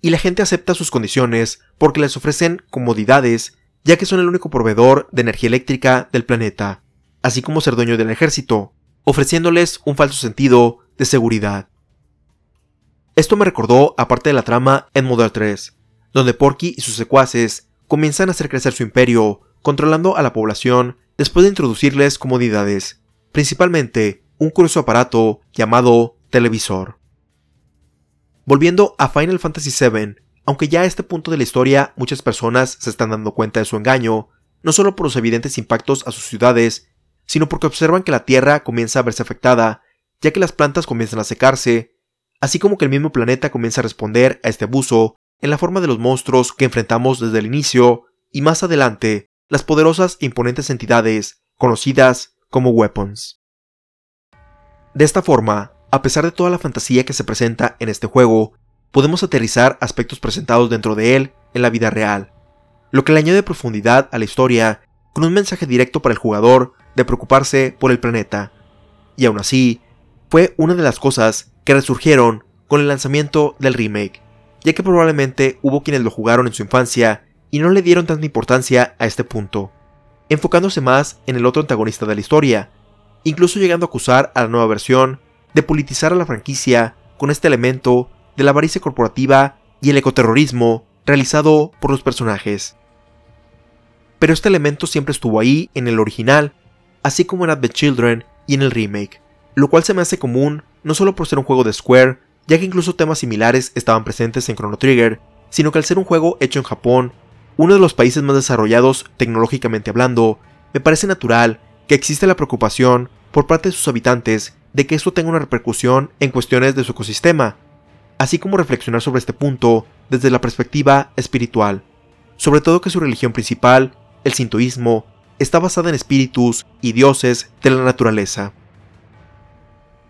Y la gente acepta sus condiciones porque les ofrecen comodidades, ya que son el único proveedor de energía eléctrica del planeta, así como ser dueño del ejército, ofreciéndoles un falso sentido de seguridad. Esto me recordó a parte de la trama en Model 3, donde Porky y sus secuaces comienzan a hacer crecer su imperio, controlando a la población después de introducirles comodidades, principalmente un curioso aparato llamado televisor. Volviendo a Final Fantasy VII, aunque ya a este punto de la historia muchas personas se están dando cuenta de su engaño, no solo por los evidentes impactos a sus ciudades, sino porque observan que la Tierra comienza a verse afectada, ya que las plantas comienzan a secarse, así como que el mismo planeta comienza a responder a este abuso en la forma de los monstruos que enfrentamos desde el inicio y más adelante las poderosas e imponentes entidades conocidas como weapons. De esta forma, a pesar de toda la fantasía que se presenta en este juego, podemos aterrizar aspectos presentados dentro de él en la vida real, lo que le añade profundidad a la historia con un mensaje directo para el jugador de preocuparse por el planeta. Y aún así, fue una de las cosas que resurgieron con el lanzamiento del remake, ya que probablemente hubo quienes lo jugaron en su infancia y no le dieron tanta importancia a este punto, enfocándose más en el otro antagonista de la historia, incluso llegando a acusar a la nueva versión de politizar a la franquicia con este elemento de la avaricia corporativa y el ecoterrorismo realizado por los personajes. Pero este elemento siempre estuvo ahí en el original, así como en the Children y en el remake, lo cual se me hace común no solo por ser un juego de Square, ya que incluso temas similares estaban presentes en Chrono Trigger, sino que al ser un juego hecho en Japón, uno de los países más desarrollados tecnológicamente hablando, me parece natural que existe la preocupación por parte de sus habitantes de que esto tenga una repercusión en cuestiones de su ecosistema, así como reflexionar sobre este punto desde la perspectiva espiritual, sobre todo que su religión principal, el sintoísmo, está basada en espíritus y dioses de la naturaleza.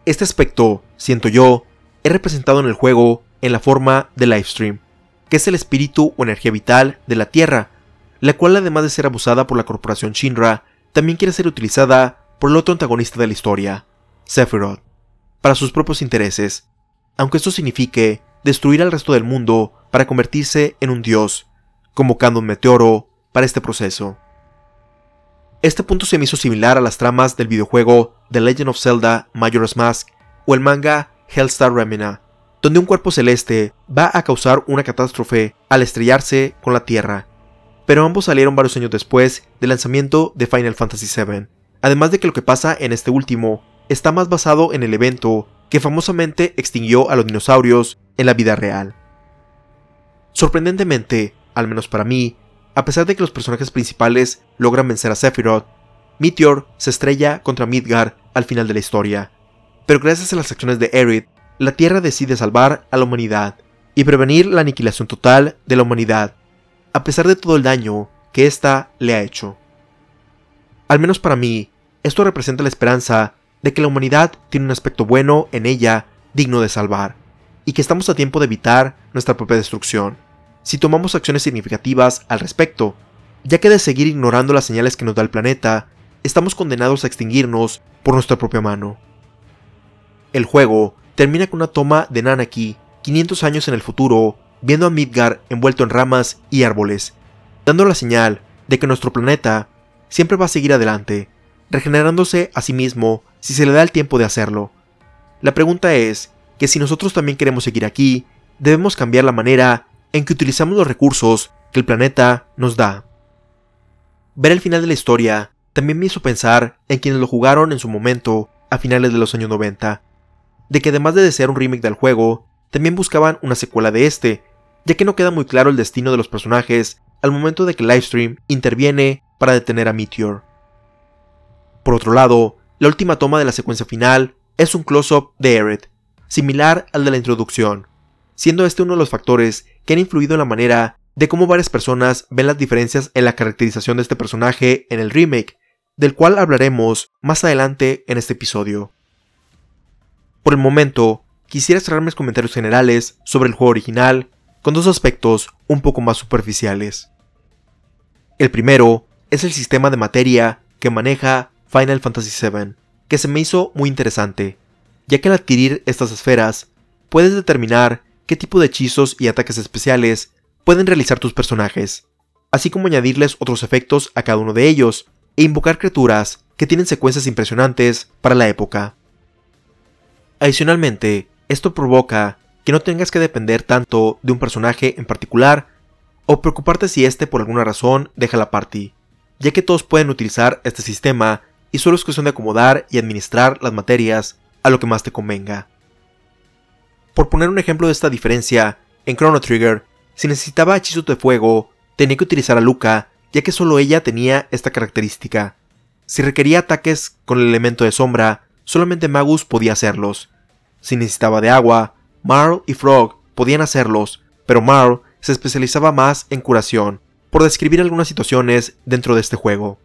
Este aspecto, siento yo, es representado en el juego en la forma de Livestream, que es el espíritu o energía vital de la Tierra, la cual además de ser abusada por la corporación Shinra, también quiere ser utilizada por el otro antagonista de la historia, Sephiroth, para sus propios intereses, aunque esto signifique destruir al resto del mundo para convertirse en un dios, convocando un meteoro para este proceso. Este punto se me hizo similar a las tramas del videojuego The Legend of Zelda Majora's Mask o el manga Hellstar Remina, donde un cuerpo celeste va a causar una catástrofe al estrellarse con la Tierra. Pero ambos salieron varios años después del lanzamiento de Final Fantasy VII, además de que lo que pasa en este último está más basado en el evento que famosamente extinguió a los dinosaurios en la vida real. Sorprendentemente, al menos para mí, a pesar de que los personajes principales logran vencer a Sephiroth, Meteor se estrella contra Midgar al final de la historia, pero gracias a las acciones de Aerith, la Tierra decide salvar a la humanidad y prevenir la aniquilación total de la humanidad, a pesar de todo el daño que ésta le ha hecho. Al menos para mí, esto representa la esperanza de que la humanidad tiene un aspecto bueno en ella digno de salvar, y que estamos a tiempo de evitar nuestra propia destrucción, si tomamos acciones significativas al respecto, ya que de seguir ignorando las señales que nos da el planeta, estamos condenados a extinguirnos por nuestra propia mano. El juego termina con una toma de Nanaki 500 años en el futuro, viendo a Midgar envuelto en ramas y árboles, dando la señal de que nuestro planeta siempre va a seguir adelante, regenerándose a sí mismo si se le da el tiempo de hacerlo. La pregunta es que si nosotros también queremos seguir aquí, debemos cambiar la manera en que utilizamos los recursos que el planeta nos da. Ver el final de la historia también me hizo pensar en quienes lo jugaron en su momento a finales de los años 90, de que además de desear un remake del juego, también buscaban una secuela de este, ya que no queda muy claro el destino de los personajes al momento de que Livestream interviene para detener a Meteor. Por otro lado, la última toma de la secuencia final es un close-up de Aerith, similar al de la introducción, siendo este uno de los factores que han influido en la manera de cómo varias personas ven las diferencias en la caracterización de este personaje en el remake, del cual hablaremos más adelante en este episodio. Por el momento, quisiera cerrar mis comentarios generales sobre el juego original con dos aspectos un poco más superficiales. El primero es el sistema de materia que maneja Final Fantasy VII, que se me hizo muy interesante, ya que al adquirir estas esferas, puedes determinar qué tipo de hechizos y ataques especiales pueden realizar tus personajes, así como añadirles otros efectos a cada uno de ellos, e invocar criaturas que tienen secuencias impresionantes para la época. Adicionalmente, esto provoca que no tengas que depender tanto de un personaje en particular o preocuparte si éste por alguna razón deja la party, ya que todos pueden utilizar este sistema y solo es cuestión de acomodar y administrar las materias a lo que más te convenga. Por poner un ejemplo de esta diferencia, en Chrono Trigger, si necesitaba hechizos de fuego, tenía que utilizar a Luca, ya que solo ella tenía esta característica. Si requería ataques con el elemento de sombra, solamente Magus podía hacerlos. Si necesitaba de agua, Marl y Frog podían hacerlos, pero Marl se especializaba más en curación, por describir algunas situaciones dentro de este juego.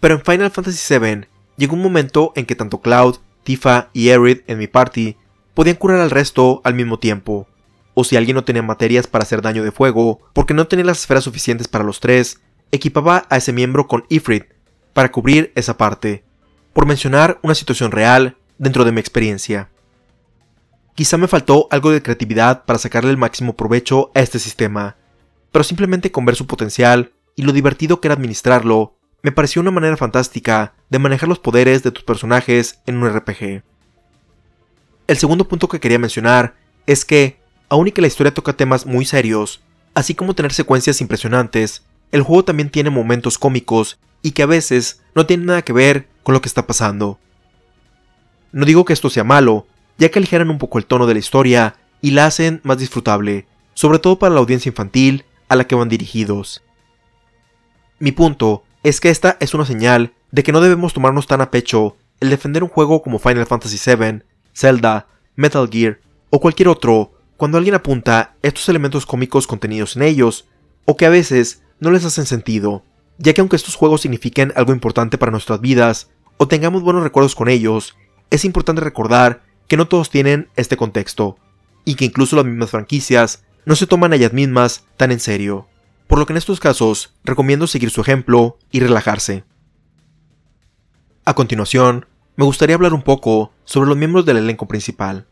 Pero en Final Fantasy VII llegó un momento en que tanto Cloud Tifa y Aerith en mi party podían curar al resto al mismo tiempo, o si alguien no tenía materias para hacer daño de fuego, porque no tenía las esferas suficientes para los tres, equipaba a ese miembro con Ifrit para cubrir esa parte, por mencionar una situación real dentro de mi experiencia. Quizá me faltó algo de creatividad para sacarle el máximo provecho a este sistema, pero simplemente con ver su potencial y lo divertido que era administrarlo, me pareció una manera fantástica de manejar los poderes de tus personajes en un RPG. El segundo punto que quería mencionar es que, aun y que la historia toca temas muy serios, así como tener secuencias impresionantes, el juego también tiene momentos cómicos y que a veces no tienen nada que ver con lo que está pasando. No digo que esto sea malo, ya que aligeran un poco el tono de la historia y la hacen más disfrutable, sobre todo para la audiencia infantil a la que van dirigidos. Mi punto es que esta es una señal de que no debemos tomarnos tan a pecho el defender un juego como Final Fantasy VII, Zelda, Metal Gear o cualquier otro cuando alguien apunta estos elementos cómicos contenidos en ellos, o que a veces no les hacen sentido, ya que aunque estos juegos signifiquen algo importante para nuestras vidas, o tengamos buenos recuerdos con ellos, es importante recordar que no todos tienen este contexto, y que incluso las mismas franquicias no se toman a ellas mismas tan en serio por lo que en estos casos recomiendo seguir su ejemplo y relajarse. A continuación, me gustaría hablar un poco sobre los miembros del elenco principal,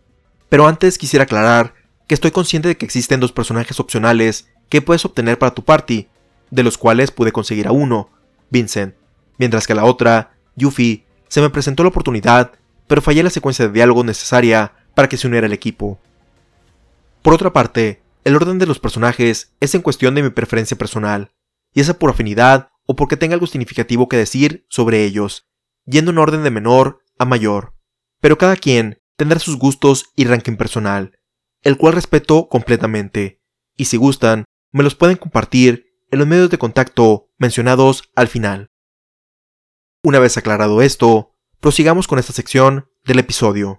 pero antes quisiera aclarar que estoy consciente de que existen dos personajes opcionales que puedes obtener para tu party, de los cuales pude conseguir a uno, Vincent, mientras que a la otra, Yuffie, se me presentó la oportunidad, pero fallé la secuencia de diálogo necesaria para que se uniera el equipo. Por otra parte, el orden de los personajes es en cuestión de mi preferencia personal, ya sea por afinidad o porque tenga algo significativo que decir sobre ellos, yendo en orden de menor a mayor. Pero cada quien tendrá sus gustos y ranking personal, el cual respeto completamente, y si gustan, me los pueden compartir en los medios de contacto mencionados al final. Una vez aclarado esto, prosigamos con esta sección del episodio.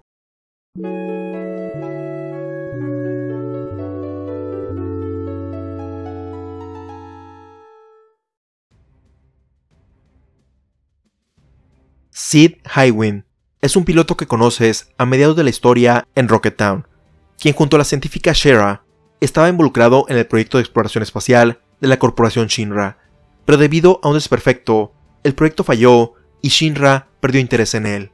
Sid Highwind es un piloto que conoces a mediados de la historia en Rocket Town, quien junto a la científica Shera estaba involucrado en el proyecto de exploración espacial de la corporación Shinra, pero debido a un desperfecto, el proyecto falló y Shinra perdió interés en él.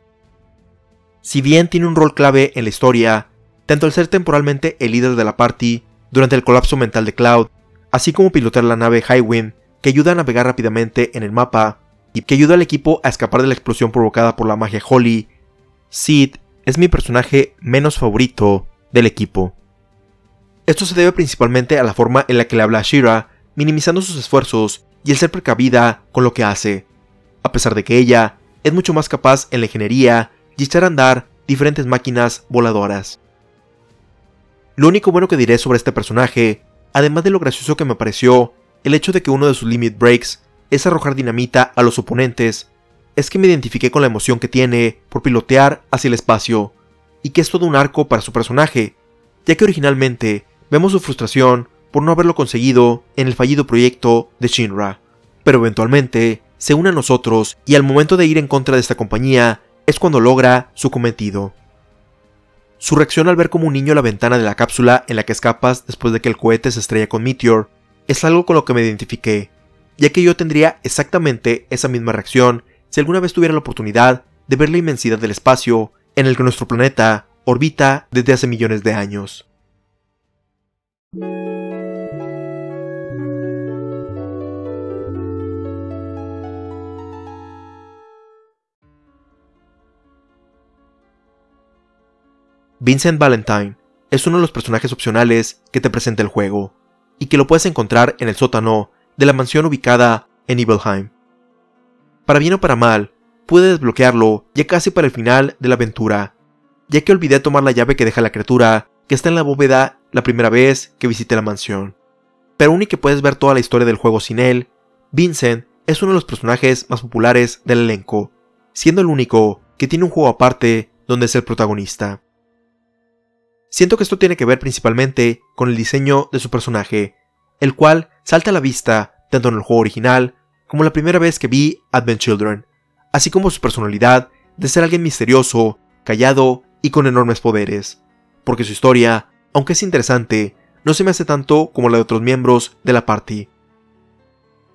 Si bien tiene un rol clave en la historia, tanto al ser temporalmente el líder de la party durante el colapso mental de Cloud, así como pilotar la nave Highwind que ayuda a navegar rápidamente en el mapa y que ayuda al equipo a escapar de la explosión provocada por la magia Holly, Sid es mi personaje menos favorito del equipo. Esto se debe principalmente a la forma en la que le habla a Shira, minimizando sus esfuerzos y el ser precavida con lo que hace, a pesar de que ella es mucho más capaz en la ingeniería y echar a andar diferentes máquinas voladoras. Lo único bueno que diré sobre este personaje, además de lo gracioso que me pareció el hecho de que uno de sus limit breaks es arrojar dinamita a los oponentes, es que me identifiqué con la emoción que tiene por pilotear hacia el espacio, y que es todo un arco para su personaje, ya que originalmente vemos su frustración por no haberlo conseguido en el fallido proyecto de Shinra, pero eventualmente se une a nosotros y al momento de ir en contra de esta compañía es cuando logra su cometido. Su reacción al ver como un niño la ventana de la cápsula en la que escapas después de que el cohete se estrella con Meteor es algo con lo que me identifiqué, ya que yo tendría exactamente esa misma reacción si alguna vez tuviera la oportunidad de ver la inmensidad del espacio en el que nuestro planeta orbita desde hace millones de años. Vincent Valentine es uno de los personajes opcionales que te presenta el juego, y que lo puedes encontrar en el sótano de la mansión ubicada en Nibelheim. Para bien o para mal, pude desbloquearlo ya casi para el final de la aventura, ya que olvidé tomar la llave que deja la criatura que está en la bóveda la primera vez que visité la mansión. Pero aún y que puedes ver toda la historia del juego sin él, Vincent es uno de los personajes más populares del elenco, siendo el único que tiene un juego aparte donde es el protagonista. Siento que esto tiene que ver principalmente con el diseño de su personaje, el cual salta a la vista tanto en el juego original como la primera vez que vi Advent Children, así como su personalidad de ser alguien misterioso, callado y con enormes poderes, porque su historia, aunque es interesante, no se me hace tanto como la de otros miembros de la party.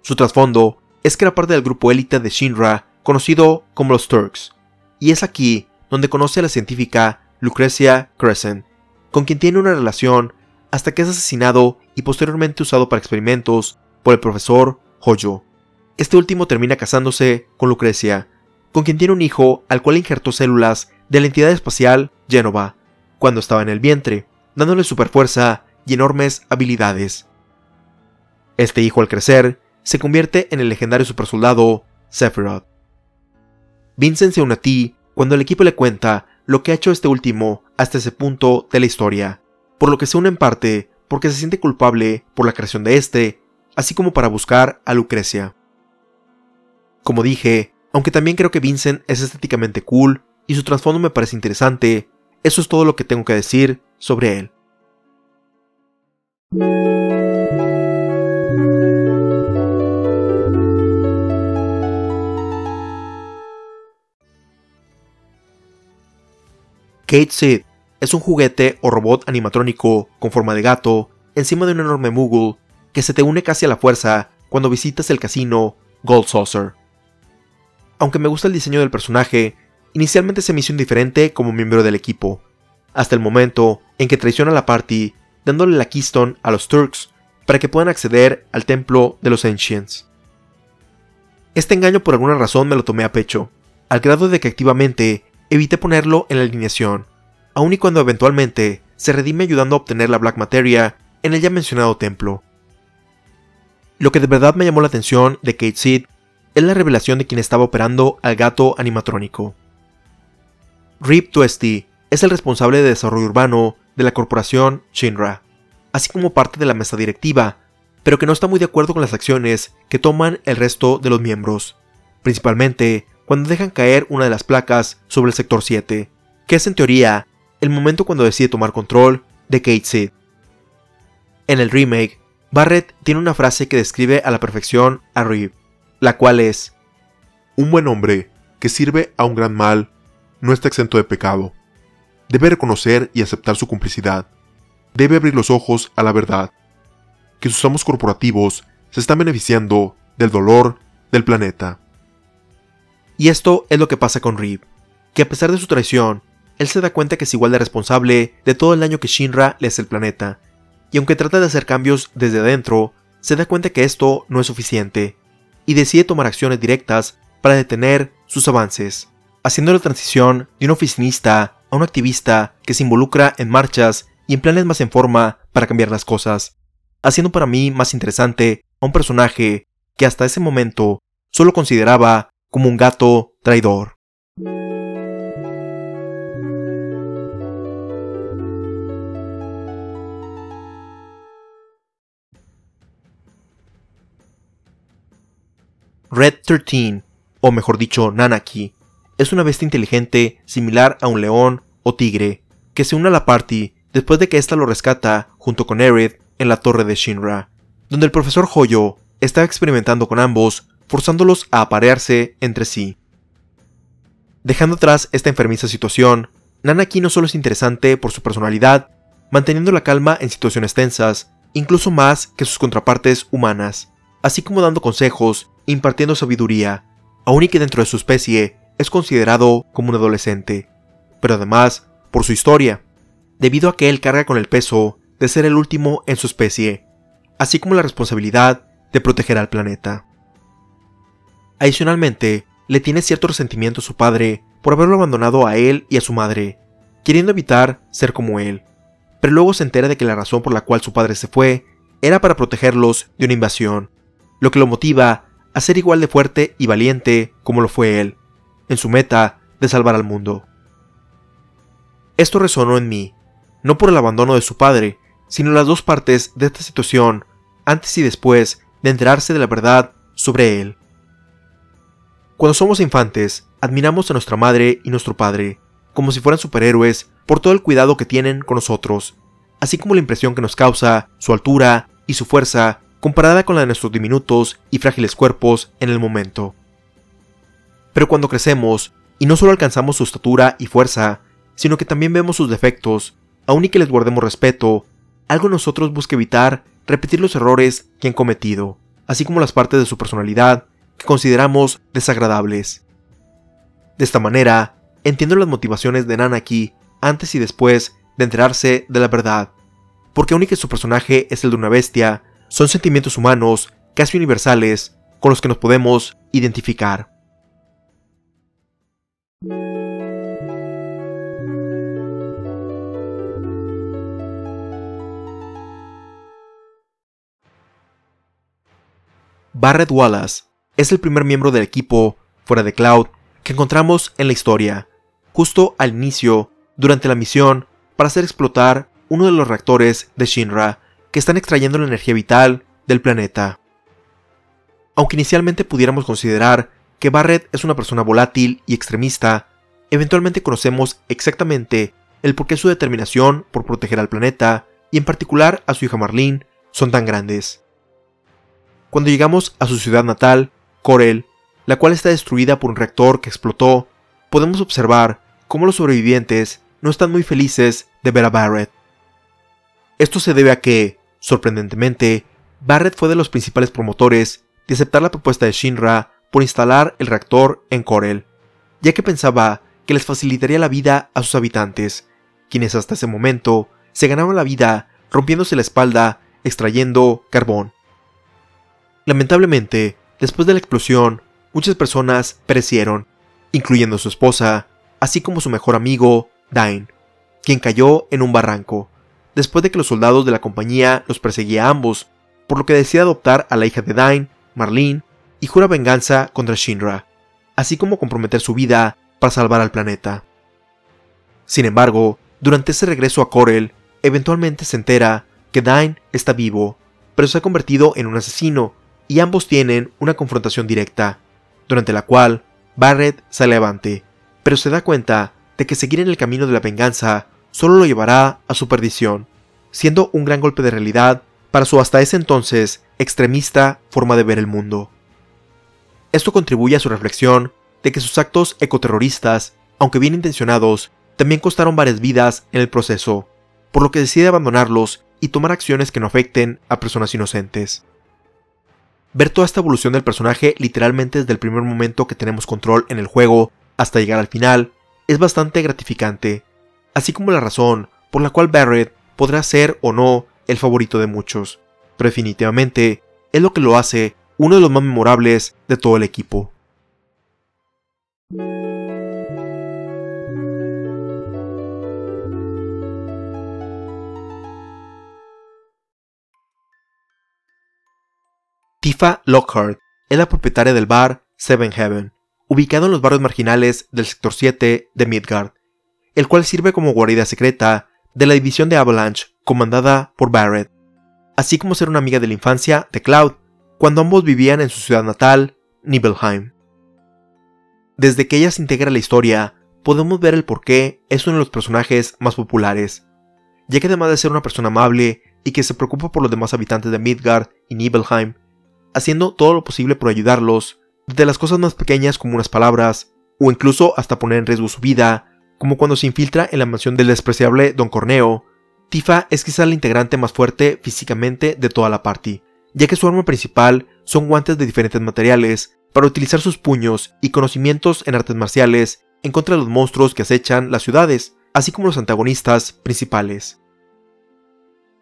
Su trasfondo es que era parte del grupo élite de Shinra, conocido como los Turks, y es aquí donde conoce a la científica Lucrecia Crescent, con quien tiene una relación hasta que es asesinado y posteriormente usado para experimentos por el profesor Hoyo. Este último termina casándose con Lucrecia, con quien tiene un hijo al cual injertó células de la entidad espacial Genova, cuando estaba en el vientre, dándole superfuerza y enormes habilidades. Este hijo al crecer se convierte en el legendario supersoldado Sephiroth. Vincent se une a ti cuando el equipo le cuenta lo que ha hecho este último hasta ese punto de la historia, por lo que se une en parte porque se siente culpable por la creación de este, así como para buscar a Lucrecia. Como dije, aunque también creo que Vincent es estéticamente cool y su trasfondo me parece interesante, eso es todo lo que tengo que decir sobre él. Kate Sid es un juguete o robot animatrónico con forma de gato encima de un enorme Moogle que se te une casi a la fuerza cuando visitas el casino Gold Saucer. Aunque me gusta el diseño del personaje, inicialmente se me hizo indiferente como miembro del equipo, hasta el momento en que traiciona a la party dándole la Keystone a los Turks para que puedan acceder al templo de los Ancients. Este engaño por alguna razón me lo tomé a pecho, al grado de que activamente evité ponerlo en la alineación, aun y cuando eventualmente se redime ayudando a obtener la Black Materia en el ya mencionado templo. Lo que de verdad me llamó la atención de Kate Seed es la revelación de quien estaba operando al gato animatrónico. Rip Tuesti es el responsable de desarrollo urbano de la corporación Shinra, así como parte de la mesa directiva, pero que no está muy de acuerdo con las acciones que toman el resto de los miembros, principalmente cuando dejan caer una de las placas sobre el sector 7, que es en teoría el momento cuando decide tomar control de Kate Sid. En el remake, Barrett tiene una frase que describe a la perfección a Reeve, la cual es, Un buen hombre que sirve a un gran mal no está exento de pecado. Debe reconocer y aceptar su complicidad. Debe abrir los ojos a la verdad. Que sus amos corporativos se están beneficiando del dolor del planeta. Y esto es lo que pasa con Reeve, que a pesar de su traición, él se da cuenta que es igual de responsable de todo el daño que Shinra le hace al planeta, y aunque trata de hacer cambios desde adentro, se da cuenta que esto no es suficiente, y decide tomar acciones directas para detener sus avances, haciendo la transición de un oficinista a un activista que se involucra en marchas y en planes más en forma para cambiar las cosas, haciendo para mí más interesante a un personaje que hasta ese momento solo consideraba como un gato traidor. Red 13, o mejor dicho, Nanaki, es una bestia inteligente similar a un león o tigre, que se une a la party después de que ésta lo rescata junto con Aerith en la torre de Shinra, donde el profesor Hoyo está experimentando con ambos forzándolos a aparearse entre sí. Dejando atrás esta enfermiza situación, Nanaki no solo es interesante por su personalidad, manteniendo la calma en situaciones tensas, incluso más que sus contrapartes humanas, así como dando consejos, impartiendo sabiduría, aun y que dentro de su especie es considerado como un adolescente, pero además por su historia, debido a que él carga con el peso de ser el último en su especie, así como la responsabilidad de proteger al planeta. Adicionalmente, le tiene cierto resentimiento a su padre por haberlo abandonado a él y a su madre, queriendo evitar ser como él, pero luego se entera de que la razón por la cual su padre se fue era para protegerlos de una invasión, lo que lo motiva a ser igual de fuerte y valiente como lo fue él, en su meta de salvar al mundo. Esto resonó en mí, no por el abandono de su padre, sino las dos partes de esta situación, antes y después de enterarse de la verdad sobre él. Cuando somos infantes, admiramos a nuestra madre y nuestro padre, como si fueran superhéroes, por todo el cuidado que tienen con nosotros, así como la impresión que nos causa su altura y su fuerza comparada con la de nuestros diminutos y frágiles cuerpos en el momento. Pero cuando crecemos, y no solo alcanzamos su estatura y fuerza, sino que también vemos sus defectos, aun y que les guardemos respeto, algo nosotros busca evitar repetir los errores que han cometido, así como las partes de su personalidad que consideramos desagradables. De esta manera, entiendo las motivaciones de Nanaki antes y después de enterarse de la verdad, porque aun y que su personaje es el de una bestia, son sentimientos humanos casi universales con los que nos podemos identificar. Barrett Wallace es el primer miembro del equipo, fuera de Cloud, que encontramos en la historia, justo al inicio, durante la misión, para hacer explotar uno de los reactores de Shinra, que están extrayendo la energía vital del planeta. Aunque inicialmente pudiéramos considerar que Barrett es una persona volátil y extremista, eventualmente conocemos exactamente el por qué su determinación por proteger al planeta, y en particular a su hija Marlene, son tan grandes. Cuando llegamos a su ciudad natal, Corel, la cual está destruida por un reactor que explotó, podemos observar cómo los sobrevivientes no están muy felices de ver a Barrett. Esto se debe a que, sorprendentemente, Barrett fue de los principales promotores de aceptar la propuesta de Shinra por instalar el reactor en Corel, ya que pensaba que les facilitaría la vida a sus habitantes, quienes hasta ese momento se ganaban la vida rompiéndose la espalda extrayendo carbón. Lamentablemente, después de la explosión, muchas personas perecieron, incluyendo su esposa, así como su mejor amigo, Dain, quien cayó en un barranco, después de que los soldados de la compañía los perseguía a ambos, por lo que decide adoptar a la hija de Dain, Marlene, y jura venganza contra Shinra, así como comprometer su vida para salvar al planeta. Sin embargo, durante ese regreso a Corel, eventualmente se entera que Dain está vivo, pero se ha convertido en un asesino y ambos tienen una confrontación directa, durante la cual Barrett sale avante, pero se da cuenta de que seguir en el camino de la venganza solo lo llevará a su perdición, siendo un gran golpe de realidad para su hasta ese entonces extremista forma de ver el mundo. Esto contribuye a su reflexión de que sus actos ecoterroristas, aunque bien intencionados, también costaron varias vidas en el proceso, por lo que decide abandonarlos y tomar acciones que no afecten a personas inocentes. Ver toda esta evolución del personaje literalmente desde el primer momento que tenemos control en el juego hasta llegar al final es bastante gratificante, así como la razón por la cual Barrett podrá ser o no el favorito de muchos, pero definitivamente es lo que lo hace uno de los más memorables de todo el equipo. Tifa Lockhart es la propietaria del bar Seven Heaven, ubicado en los barrios marginales del sector 7 de Midgard, el cual sirve como guarida secreta de la división de Avalanche comandada por Barrett, así como ser una amiga de la infancia de Cloud, cuando ambos vivían en su ciudad natal, Nibelheim. Desde que ella se integra a la historia, podemos ver el por qué es uno de los personajes más populares, ya que además de ser una persona amable y que se preocupa por los demás habitantes de Midgard y Nibelheim, haciendo todo lo posible por ayudarlos, desde las cosas más pequeñas como unas palabras, o incluso hasta poner en riesgo su vida, como cuando se infiltra en la mansión del despreciable Don Corneo. Tifa es quizá la integrante más fuerte físicamente de toda la party, ya que su arma principal son guantes de diferentes materiales para utilizar sus puños y conocimientos en artes marciales en contra de los monstruos que acechan las ciudades, así como los antagonistas principales.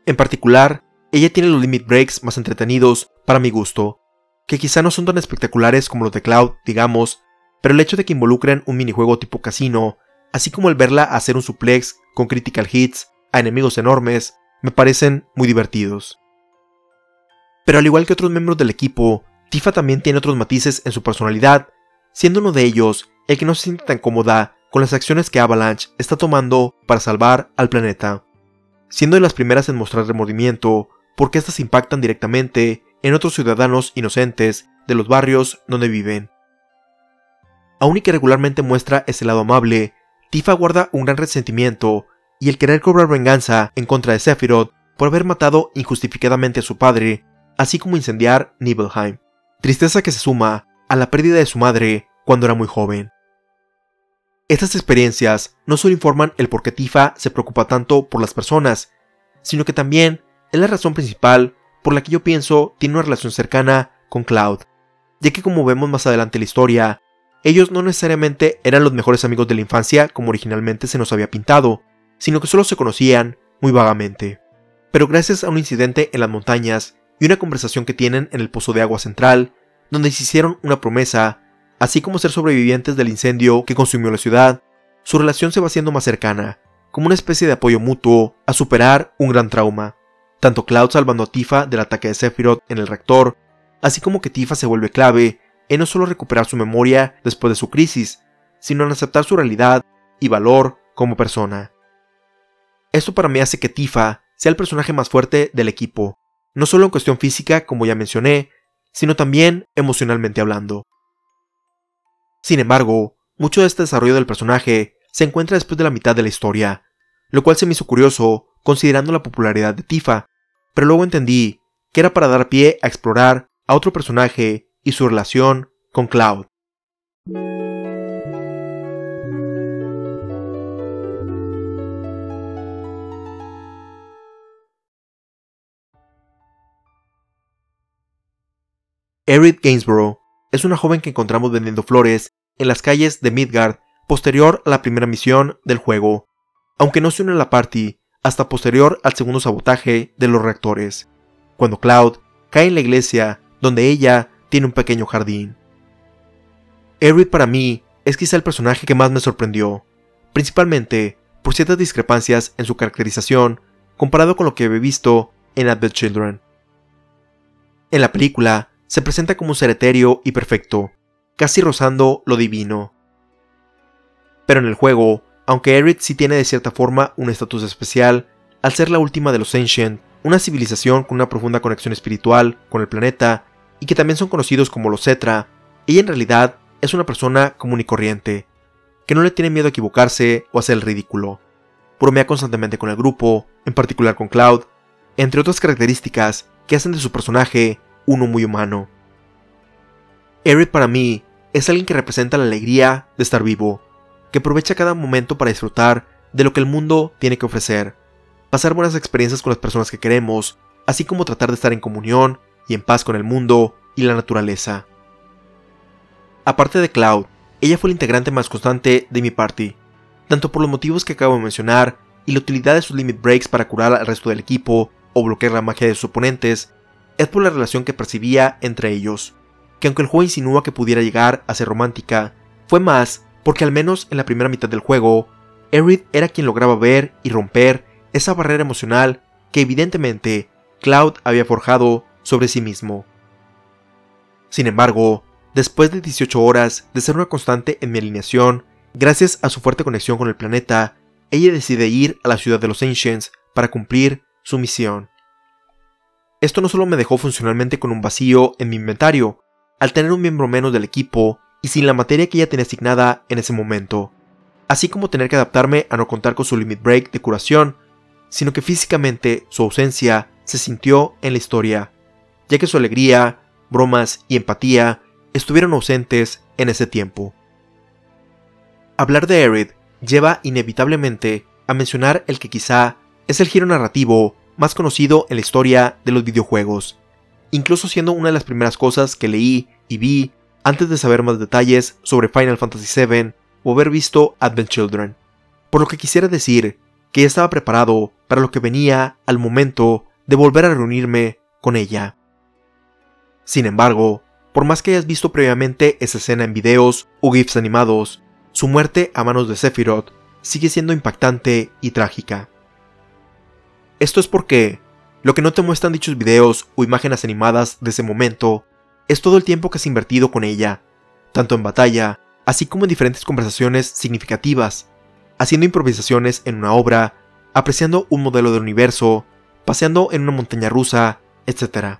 En particular, ella tiene los limit breaks más entretenidos para mi gusto, que quizá no son tan espectaculares como los de Cloud, digamos, pero el hecho de que involucren un minijuego tipo casino, así como el verla hacer un suplex con critical hits a enemigos enormes, me parecen muy divertidos. Pero al igual que otros miembros del equipo, Tifa también tiene otros matices en su personalidad, siendo uno de ellos el que no se siente tan cómoda con las acciones que Avalanche está tomando para salvar al planeta, siendo de las primeras en mostrar remordimiento porque éstas impactan directamente en otros ciudadanos inocentes de los barrios donde viven. Aún y que regularmente muestra ese lado amable, Tifa guarda un gran resentimiento y el querer cobrar venganza en contra de Sephiroth por haber matado injustificadamente a su padre, así como incendiar Nibelheim, tristeza que se suma a la pérdida de su madre cuando era muy joven. Estas experiencias no solo informan el por qué Tifa se preocupa tanto por las personas, sino que también es la razón principal por la que yo pienso tiene una relación cercana con Cloud, ya que como vemos más adelante en la historia, ellos no necesariamente eran los mejores amigos de la infancia como originalmente se nos había pintado, sino que solo se conocían muy vagamente. Pero gracias a un incidente en las montañas y una conversación que tienen en el pozo de agua central, donde se hicieron una promesa, así como ser sobrevivientes del incendio que consumió la ciudad, su relación se va haciendo más cercana, como una especie de apoyo mutuo a superar un gran trauma. Tanto Cloud salvando a Tifa del ataque de Sephiroth en el reactor, así como que Tifa se vuelve clave en no solo recuperar su memoria después de su crisis, sino en aceptar su realidad y valor como persona. Esto para mí hace que Tifa sea el personaje más fuerte del equipo, no solo en cuestión física, como ya mencioné, sino también emocionalmente hablando. Sin embargo, mucho de este desarrollo del personaje se encuentra después de la mitad de la historia, lo cual se me hizo curioso considerando la popularidad de Tifa, pero luego entendí que era para dar pie a explorar a otro personaje y su relación con Cloud. Erin Gainsborough es una joven que encontramos vendiendo flores en las calles de Midgard posterior a la primera misión del juego, aunque no se une a la party hasta posterior al segundo sabotaje de los reactores, cuando Cloud cae en la iglesia donde ella tiene un pequeño jardín. Erin para mí es quizá el personaje que más me sorprendió, principalmente por ciertas discrepancias en su caracterización comparado con lo que había visto en Advent Children. En la película se presenta como un ser etéreo y perfecto, casi rozando lo divino. Pero en el juego, aunque Erit sí tiene de cierta forma un estatus especial, al ser la última de los Ancient, una civilización con una profunda conexión espiritual con el planeta y que también son conocidos como los Cetra, ella en realidad es una persona común y corriente, que no le tiene miedo a equivocarse o hacer el ridículo. Bromea constantemente con el grupo, en particular con Cloud, entre otras características que hacen de su personaje uno muy humano. Eric para mí es alguien que representa la alegría de estar vivo, que aprovecha cada momento para disfrutar de lo que el mundo tiene que ofrecer, pasar buenas experiencias con las personas que queremos, así como tratar de estar en comunión y en paz con el mundo y la naturaleza. Aparte de Cloud, ella fue el integrante más constante de mi party, tanto por los motivos que acabo de mencionar y la utilidad de sus limit breaks para curar al resto del equipo o bloquear la magia de sus oponentes, es por la relación que percibía entre ellos, que aunque el juego insinúa que pudiera llegar a ser romántica, fue más porque al menos en la primera mitad del juego, Erid era quien lograba ver y romper esa barrera emocional que evidentemente Cloud había forjado sobre sí mismo. Sin embargo, después de 18 horas de ser una constante en mi alineación, gracias a su fuerte conexión con el planeta, ella decide ir a la ciudad de los Ancients para cumplir su misión. Esto no solo me dejó funcionalmente con un vacío en mi inventario, al tener un miembro menos del equipo y sin la materia que ella tenía asignada en ese momento, así como tener que adaptarme a no contar con su limit break de curación, sino que físicamente su ausencia se sintió en la historia, ya que su alegría, bromas y empatía estuvieron ausentes en ese tiempo. Hablar de Erid lleva inevitablemente a mencionar el que quizá es el giro narrativo más conocido en la historia de los videojuegos, incluso siendo una de las primeras cosas que leí y vi antes de saber más detalles sobre Final Fantasy VII o haber visto Advent Children, por lo que quisiera decir que ya estaba preparado para lo que venía al momento de volver a reunirme con ella. Sin embargo, por más que hayas visto previamente esa escena en videos o GIFs animados, su muerte a manos de Sephiroth sigue siendo impactante y trágica. Esto es porque lo que no te muestran dichos videos o imágenes animadas de ese momento es todo el tiempo que has invertido con ella, tanto en batalla, así como en diferentes conversaciones significativas, haciendo improvisaciones en una obra, apreciando un modelo del universo, paseando en una montaña rusa, etc.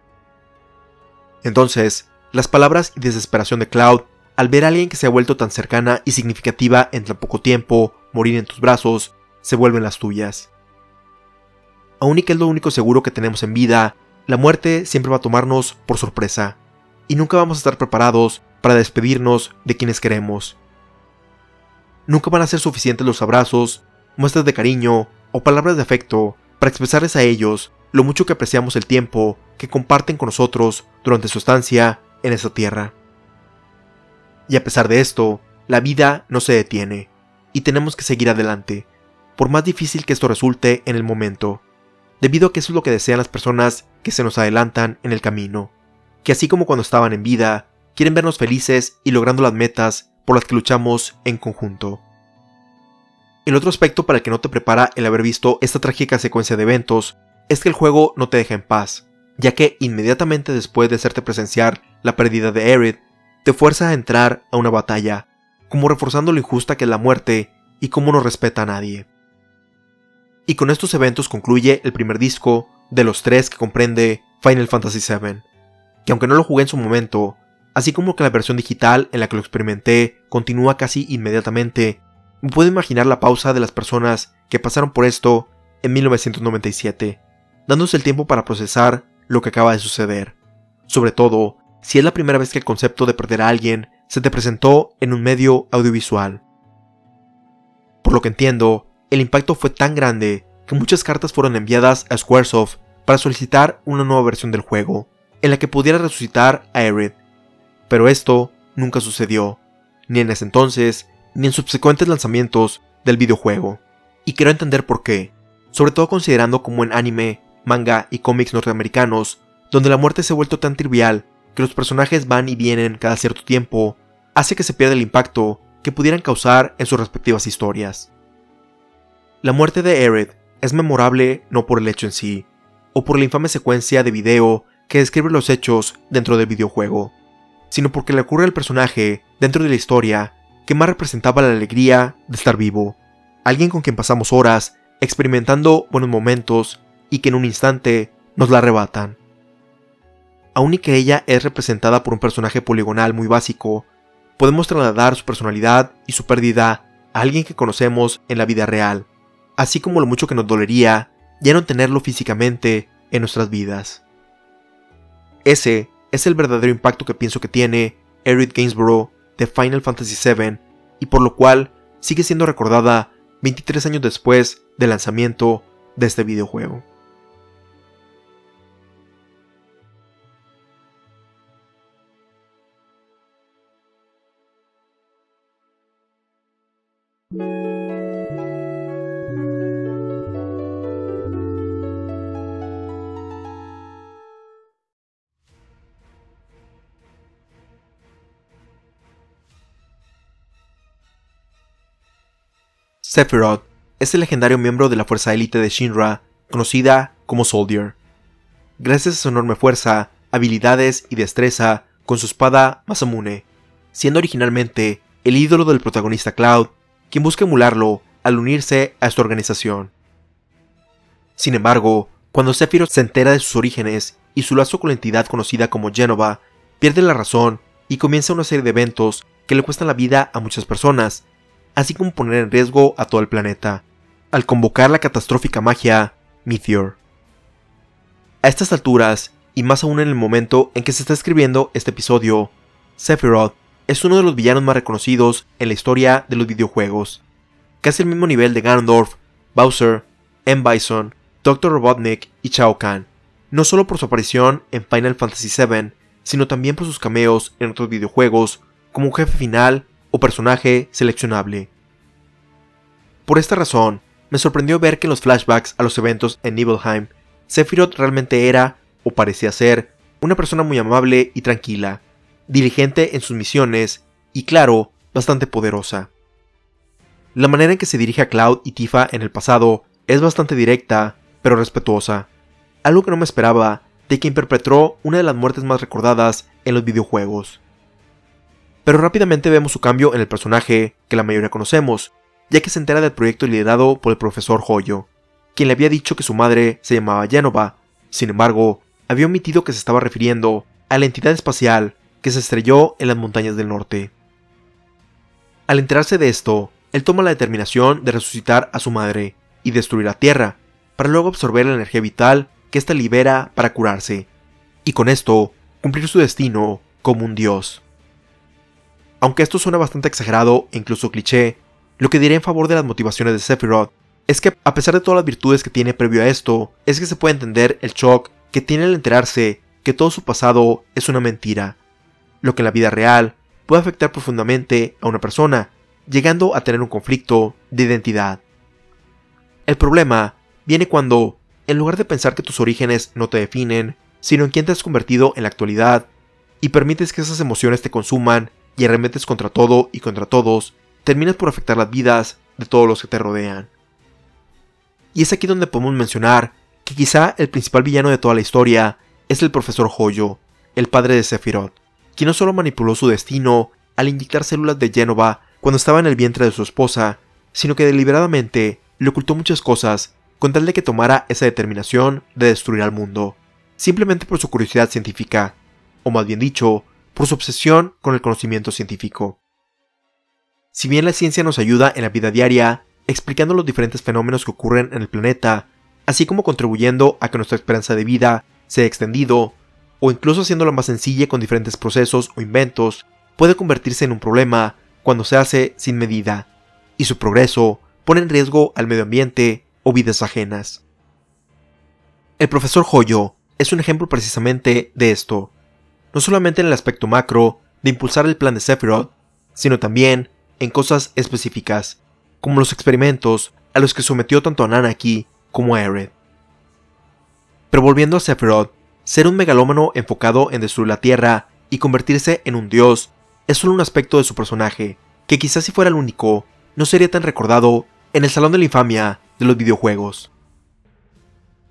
Entonces, las palabras y desesperación de Cloud al ver a alguien que se ha vuelto tan cercana y significativa en tan poco tiempo morir en tus brazos, se vuelven las tuyas aun y que es lo único seguro que tenemos en vida, la muerte siempre va a tomarnos por sorpresa, y nunca vamos a estar preparados para despedirnos de quienes queremos. nunca van a ser suficientes los abrazos, muestras de cariño o palabras de afecto para expresarles a ellos lo mucho que apreciamos el tiempo que comparten con nosotros durante su estancia en esta tierra. Y a pesar de esto, la vida no se detiene, y tenemos que seguir adelante, por más difícil que esto resulte en el momento, debido a que eso es lo que desean las personas que se nos adelantan en el camino, que así como cuando estaban en vida, quieren vernos felices y logrando las metas por las que luchamos en conjunto. El otro aspecto para el que no te prepara el haber visto esta trágica secuencia de eventos es que el juego no te deja en paz, ya que inmediatamente después de hacerte presenciar la pérdida de Aerith, te fuerza a entrar a una batalla, como reforzando lo injusta que es la muerte y cómo no respeta a nadie. Y con estos eventos concluye el primer disco de los tres que comprende Final Fantasy VII, que aunque no lo jugué en su momento, así como que la versión digital en la que lo experimenté continúa casi inmediatamente, me puedo imaginar la pausa de las personas que pasaron por esto en 1997, dándose el tiempo para procesar lo que acaba de suceder, sobre todo si es la primera vez que el concepto de perder a alguien se te presentó en un medio audiovisual. Por lo que entiendo, el impacto fue tan grande que muchas cartas fueron enviadas a Squaresoft para solicitar una nueva versión del juego, en la que pudiera resucitar a Aerith, pero esto nunca sucedió, ni en ese entonces, ni en subsecuentes lanzamientos del videojuego. Y quiero entender por qué, sobre todo considerando como en anime, manga y cómics norteamericanos, donde la muerte se ha vuelto tan trivial que los personajes van y vienen cada cierto tiempo, hace que se pierda el impacto que pudieran causar en sus respectivas historias. La muerte de Aerith es memorable no por el hecho en sí, o por la infame secuencia de video que describe los hechos dentro del videojuego, sino porque le ocurre al personaje, dentro de la historia, que más representaba la alegría de estar vivo, alguien con quien pasamos horas experimentando buenos momentos y que en un instante nos la arrebatan. Aun y que ella es representada por un personaje poligonal muy básico, podemos trasladar su personalidad y su pérdida a alguien que conocemos en la vida real, así como lo mucho que nos dolería ya no tenerlo físicamente en nuestras vidas. Ese es el verdadero impacto que pienso que tiene Eric Gainsborough de Final Fantasy VII y por lo cual sigue siendo recordada 23 años después del lanzamiento de este videojuego. Sephiroth es el legendario miembro de la fuerza élite de Shinra, conocida como Soldier. Gracias a su enorme fuerza, habilidades y destreza con su espada Masamune, siendo originalmente el ídolo del protagonista Cloud, quien busca emularlo al unirse a esta organización. Sin embargo, cuando Sephiroth se entera de sus orígenes y su lazo con la entidad conocida como Genova, pierde la razón y comienza una serie de eventos que le cuestan la vida a muchas personas, así como poner en riesgo a todo el planeta, al convocar la catastrófica magia Meteor. A estas alturas, y más aún en el momento en que se está escribiendo este episodio, Sephiroth es uno de los villanos más reconocidos en la historia de los videojuegos, casi al mismo nivel de Ganondorf, Bowser, M. Bison, Dr. Robotnik y Shao Kahn, no solo por su aparición en Final Fantasy VII, sino también por sus cameos en otros videojuegos como un jefe final o personaje seleccionable. Por esta razón, me sorprendió ver que en los flashbacks a los eventos en Nibelheim, Sephiroth realmente era, o parecía ser, una persona muy amable y tranquila, diligente en sus misiones y, claro, bastante poderosa. La manera en que se dirige a Cloud y Tifa en el pasado es bastante directa, pero respetuosa, algo que no me esperaba de quien perpetró una de las muertes más recordadas en los videojuegos pero rápidamente vemos su cambio en el personaje que la mayoría conocemos, ya que se entera del proyecto liderado por el profesor Hoyo, quien le había dicho que su madre se llamaba Genova, sin embargo, había omitido que se estaba refiriendo a la entidad espacial que se estrelló en las montañas del norte. Al enterarse de esto, él toma la determinación de resucitar a su madre y destruir la Tierra, para luego absorber la energía vital que ésta libera para curarse, y con esto cumplir su destino como un dios. Aunque esto suena bastante exagerado e incluso cliché, Lo que diré en favor de las motivaciones de Sephiroth es que a pesar de todas las virtudes que tiene previo a esto, es que se puede entender el shock que tiene al enterarse que todo su pasado es una mentira, lo que en la vida real puede afectar profundamente a una persona, llegando a tener un conflicto de identidad. El problema viene cuando, en lugar de pensar que tus orígenes no te definen, sino en quién te has convertido en la actualidad, y permites que esas emociones te consuman y arremetes contra todo y contra todos, terminas por afectar las vidas de todos los que te rodean. Y es aquí donde podemos mencionar que quizá el principal villano de toda la historia es el profesor Hoyo, el padre de Sephiroth, quien no solo manipuló su destino al inyectar células de Genova cuando estaba en el vientre de su esposa, sino que deliberadamente le ocultó muchas cosas con tal de que tomara esa determinación de destruir al mundo, simplemente por su curiosidad científica, o más bien dicho, por su obsesión con el conocimiento científico. Si bien la ciencia nos ayuda en la vida diaria, explicando los diferentes fenómenos que ocurren en el planeta, así como contribuyendo a que nuestra esperanza de vida sea extendido, o incluso haciéndola más sencilla con diferentes procesos o inventos, puede convertirse en un problema cuando se hace sin medida, y su progreso pone en riesgo al medio ambiente o vidas ajenas. El profesor Hoyo es un ejemplo precisamente de esto, no solamente en el aspecto macro de impulsar el plan de Sephiroth, sino también en cosas específicas, como los experimentos a los que sometió tanto a Nanaki como a Eret. Pero volviendo a Sephiroth, ser un megalómano enfocado en destruir la Tierra y convertirse en un dios es solo un aspecto de su personaje, que quizás si fuera el único, no sería tan recordado en el Salón de la Infamia de los videojuegos.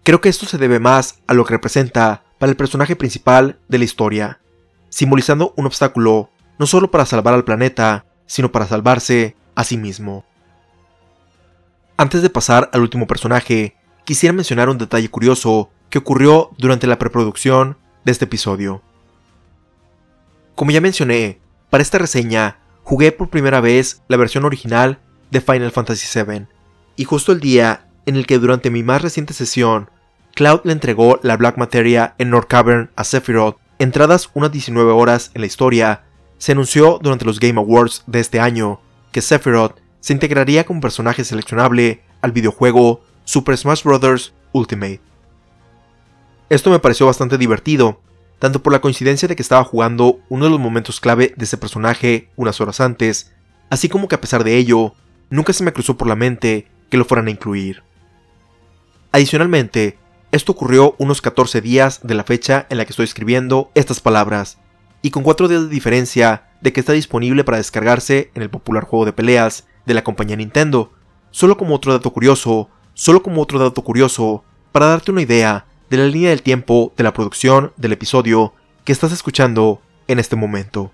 Creo que esto se debe más a lo que representa para el personaje principal de la historia, simbolizando un obstáculo no solo para salvar al planeta, sino para salvarse a sí mismo. Antes de pasar al último personaje, quisiera mencionar un detalle curioso que ocurrió durante la preproducción de este episodio. Como ya mencioné, para esta reseña jugué por primera vez la versión original de Final Fantasy VII, y justo el día en el que durante mi más reciente sesión, Cloud le entregó la Black Materia en North Cavern a Sephiroth, entradas unas 19 horas en la historia, se anunció durante los Game Awards de este año que Sephiroth se integraría como personaje seleccionable al videojuego Super Smash Bros. Ultimate. Esto me pareció bastante divertido, tanto por la coincidencia de que estaba jugando uno de los momentos clave de ese personaje unas horas antes, así como que a pesar de ello, nunca se me cruzó por la mente que lo fueran a incluir. Adicionalmente, esto ocurrió unos 14 días de la fecha en la que estoy escribiendo estas palabras, y con 4 días de diferencia de que está disponible para descargarse en el popular juego de peleas de la compañía Nintendo. Solo como otro dato curioso, solo como otro dato curioso, para darte una idea de la línea del tiempo de la producción del episodio que estás escuchando en este momento.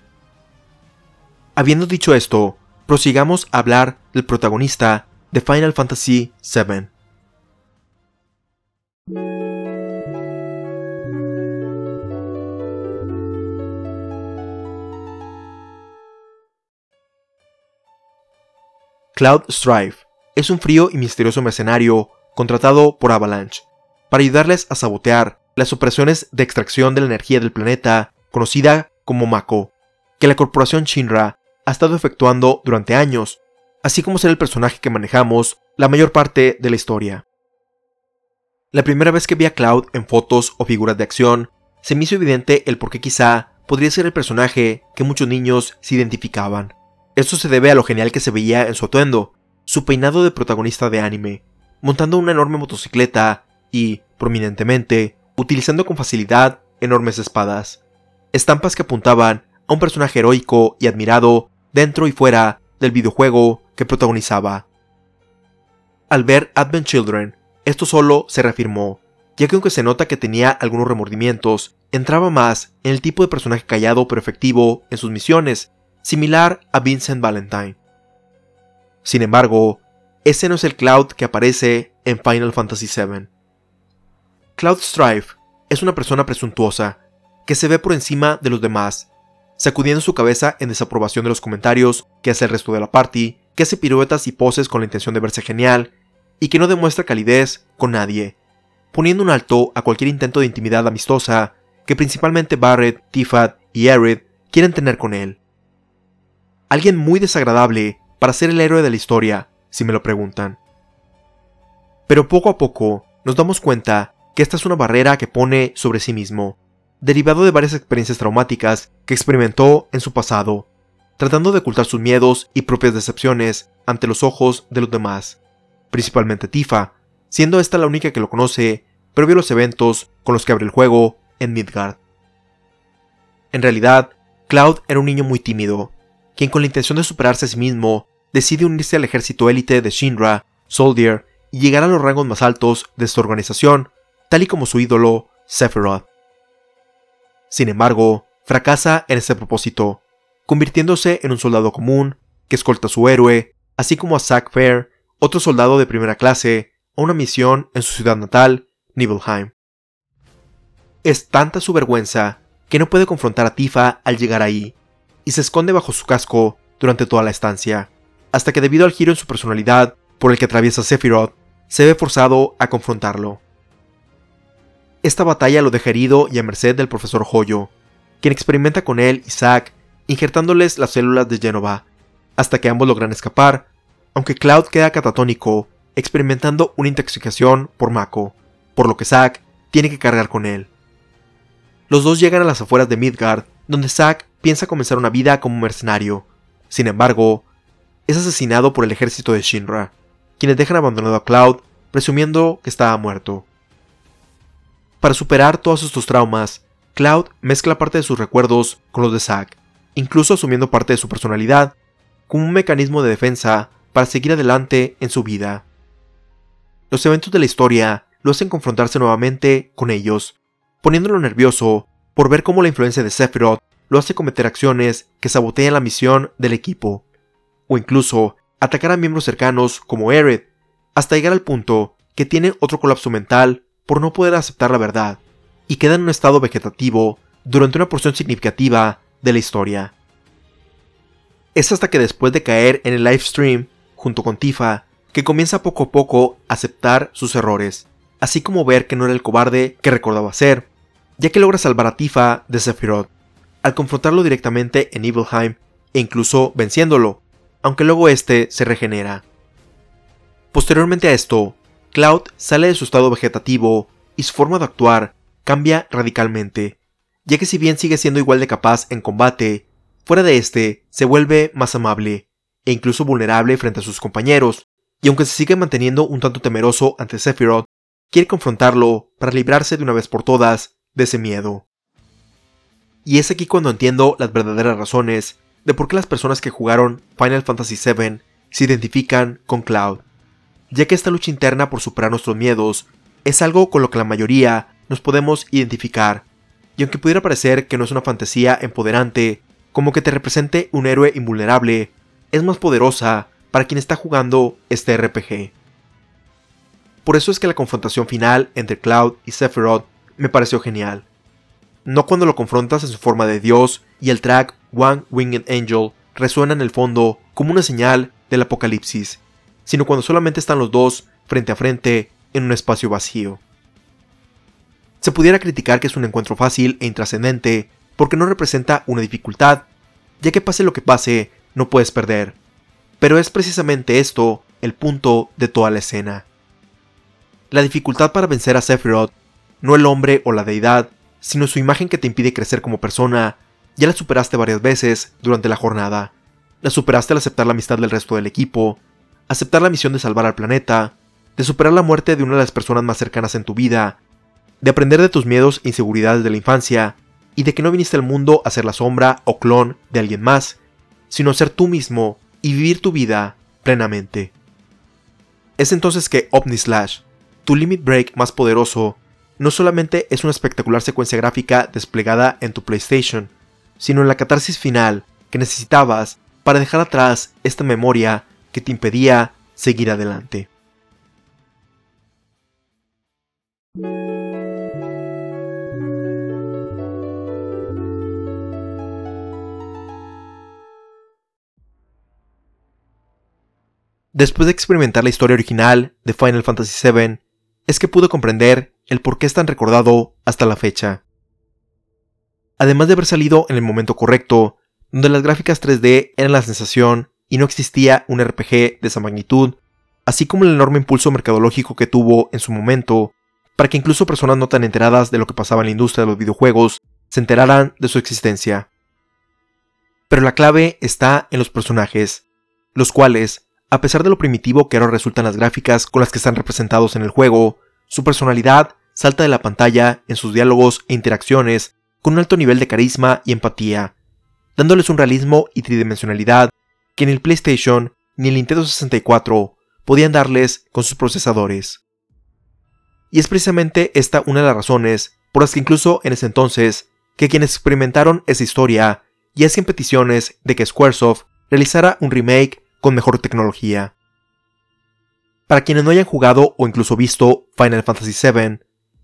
Habiendo dicho esto, prosigamos a hablar del protagonista de Final Fantasy VII. Cloud Strife es un frío y misterioso mercenario contratado por Avalanche para ayudarles a sabotear las operaciones de extracción de la energía del planeta conocida como Mako, que la corporación Shinra ha estado efectuando durante años, así como ser el personaje que manejamos la mayor parte de la historia. La primera vez que vi a Cloud en fotos o figuras de acción, se me hizo evidente el por qué quizá podría ser el personaje que muchos niños se identificaban. Esto se debe a lo genial que se veía en su atuendo, su peinado de protagonista de anime, montando una enorme motocicleta y, prominentemente, utilizando con facilidad enormes espadas, estampas que apuntaban a un personaje heroico y admirado dentro y fuera del videojuego que protagonizaba. Al ver Advent Children, esto solo se reafirmó, ya que aunque se nota que tenía algunos remordimientos, entraba más en el tipo de personaje callado pero efectivo en sus misiones similar a Vincent Valentine. Sin embargo, ese no es el Cloud que aparece en Final Fantasy VII. Cloud Strife es una persona presuntuosa, que se ve por encima de los demás, sacudiendo su cabeza en desaprobación de los comentarios que hace el resto de la party, que hace piruetas y poses con la intención de verse genial, y que no demuestra calidez con nadie, poniendo un alto a cualquier intento de intimidad amistosa que principalmente Barrett, Tifat y Arid quieren tener con él alguien muy desagradable para ser el héroe de la historia, si me lo preguntan. Pero poco a poco nos damos cuenta que esta es una barrera que pone sobre sí mismo, derivado de varias experiencias traumáticas que experimentó en su pasado, tratando de ocultar sus miedos y propias decepciones ante los ojos de los demás, principalmente Tifa, siendo esta la única que lo conoce previo a los eventos con los que abre el juego en Midgard. En realidad, Cloud era un niño muy tímido, quien con la intención de superarse a sí mismo decide unirse al ejército élite de Shinra, Soldier, y llegar a los rangos más altos de esta organización, tal y como su ídolo, Sephiroth. Sin embargo, fracasa en ese propósito, convirtiéndose en un soldado común que escolta a su héroe, así como a Zack Fair, otro soldado de primera clase, a una misión en su ciudad natal, Nibelheim. Es tanta su vergüenza que no puede confrontar a Tifa al llegar ahí, y se esconde bajo su casco durante toda la estancia, hasta que debido al giro en su personalidad por el que atraviesa Sephiroth, se ve forzado a confrontarlo. Esta batalla lo deja herido y a merced del profesor Hoyo, quien experimenta con él y Zack, injertándoles las células de Genova, hasta que ambos logran escapar, aunque Cloud queda catatónico, experimentando una intoxicación por Mako, por lo que Zack tiene que cargar con él. Los dos llegan a las afueras de Midgard, donde Zack piensa comenzar una vida como mercenario. Sin embargo, es asesinado por el ejército de Shinra, quienes dejan abandonado a Cloud, presumiendo que estaba muerto. Para superar todos estos traumas, Cloud mezcla parte de sus recuerdos con los de Zack, incluso asumiendo parte de su personalidad, como un mecanismo de defensa para seguir adelante en su vida. Los eventos de la historia lo hacen confrontarse nuevamente con ellos, poniéndolo nervioso por ver cómo la influencia de Sephiroth lo hace cometer acciones que sabotean la misión del equipo, o incluso atacar a miembros cercanos como Aerith, hasta llegar al punto que tiene otro colapso mental por no poder aceptar la verdad, y queda en un estado vegetativo durante una porción significativa de la historia. Es hasta que después de caer en el live stream, junto con Tifa, que comienza poco a poco a aceptar sus errores, así como ver que no era el cobarde que recordaba ser, ya que logra salvar a Tifa de Sephiroth, al confrontarlo directamente en Nibelheim e incluso venciéndolo, aunque luego este se regenera. Posteriormente a esto, Cloud sale de su estado vegetativo y su forma de actuar cambia radicalmente, ya que si bien sigue siendo igual de capaz en combate, fuera de este se vuelve más amable e incluso vulnerable frente a sus compañeros, y aunque se sigue manteniendo un tanto temeroso ante Sephiroth, quiere confrontarlo para librarse de una vez por todas de ese miedo. Y es aquí cuando entiendo las verdaderas razones de por qué las personas que jugaron Final Fantasy VII se identifican con Cloud ya que esta lucha interna por superar nuestros miedos es algo con lo que la mayoría nos podemos identificar, y aunque pudiera parecer que no es una fantasía empoderante, como que te represente un héroe invulnerable, es más poderosa para quien está jugando este RPG. Por eso es que la confrontación final entre Cloud y Sephiroth me pareció genial. No cuando lo confrontas en su forma de Dios y el track One Winged Angel resuena en el fondo como una señal del apocalipsis, sino cuando solamente están los dos frente a frente en un espacio vacío. Se pudiera criticar que es un encuentro fácil e intrascendente porque no representa una dificultad, ya que pase lo que pase, no puedes perder. Pero es precisamente esto el punto de toda la escena. La dificultad para vencer a Sephiroth, no el hombre o la deidad, sino su imagen que te impide crecer como persona, ya la superaste varias veces durante la jornada. La superaste al aceptar la amistad del resto del equipo, aceptar la misión de salvar al planeta, de superar la muerte de una de las personas más cercanas en tu vida, de aprender de tus miedos e inseguridades de la infancia, y de que no viniste al mundo a ser la sombra o clon de alguien más, sino ser tú mismo y vivir tu vida plenamente. Es entonces que Omnislash, tu limit break más poderoso, no solamente es una espectacular secuencia gráfica desplegada en tu PlayStation, sino en la catarsis final que necesitabas para dejar atrás esta memoria que te impedía seguir adelante. Después de experimentar la historia original de Final Fantasy VII, es que pude comprender el por qué es tan recordado hasta la fecha. Además de haber salido en el momento correcto, donde las gráficas 3D eran la sensación y no existía un RPG de esa magnitud, así como el enorme impulso mercadológico que tuvo en su momento, para que incluso personas no tan enteradas de lo que pasaba en la industria de los videojuegos se enteraran de su existencia. Pero la clave está en los personajes, los cuales, a pesar de lo primitivo que ahora resultan las gráficas con las que están representados en el juego, su personalidad salta de la pantalla en sus diálogos e interacciones con un alto nivel de carisma y empatía, dándoles un realismo y tridimensionalidad que ni el PlayStation ni el Nintendo 64 podían darles con sus procesadores. Y es precisamente esta una de las razones por las que incluso en ese entonces, que quienes experimentaron esa historia y hacían peticiones de que Squaresoft realizara un remake con mejor tecnología. Para quienes no hayan jugado o incluso visto Final Fantasy VII,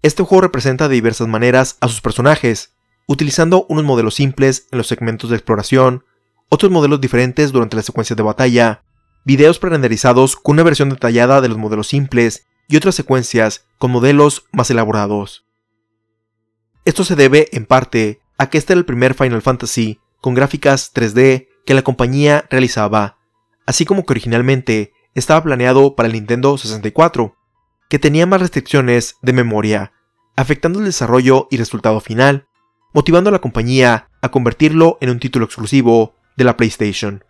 este juego representa de diversas maneras a sus personajes, utilizando unos modelos simples en los segmentos de exploración, otros modelos diferentes durante las secuencias de batalla, videos pre-renderizados con una versión detallada de los modelos simples y otras secuencias con modelos más elaborados. Esto se debe, en parte, a que este era el primer Final Fantasy con gráficas 3D que la compañía realizaba, así como que originalmente estaba planeado para el Nintendo 64, que tenía más restricciones de memoria, afectando el desarrollo y resultado final, motivando a la compañía a convertirlo en un título exclusivo de la PlayStation.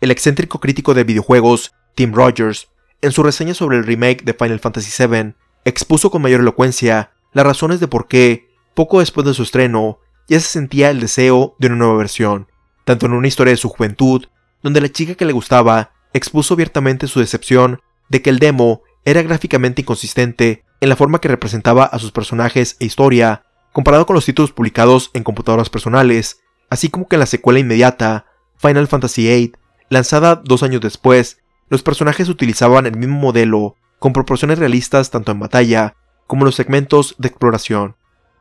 El excéntrico crítico de videojuegos Tim Rogers, en su reseña sobre el remake de Final Fantasy VII, expuso con mayor elocuencia las razones de por qué, poco después de su estreno, ya se sentía el deseo de una nueva versión, tanto en una historia de su juventud, donde la chica que le gustaba expuso abiertamente su decepción de que el demo era gráficamente inconsistente en la forma que representaba a sus personajes e historia, comparado con los títulos publicados en computadoras personales, así como que en la secuela inmediata, Final Fantasy VIII, lanzada dos años después, los personajes utilizaban el mismo modelo, con proporciones realistas tanto en batalla como en los segmentos de exploración,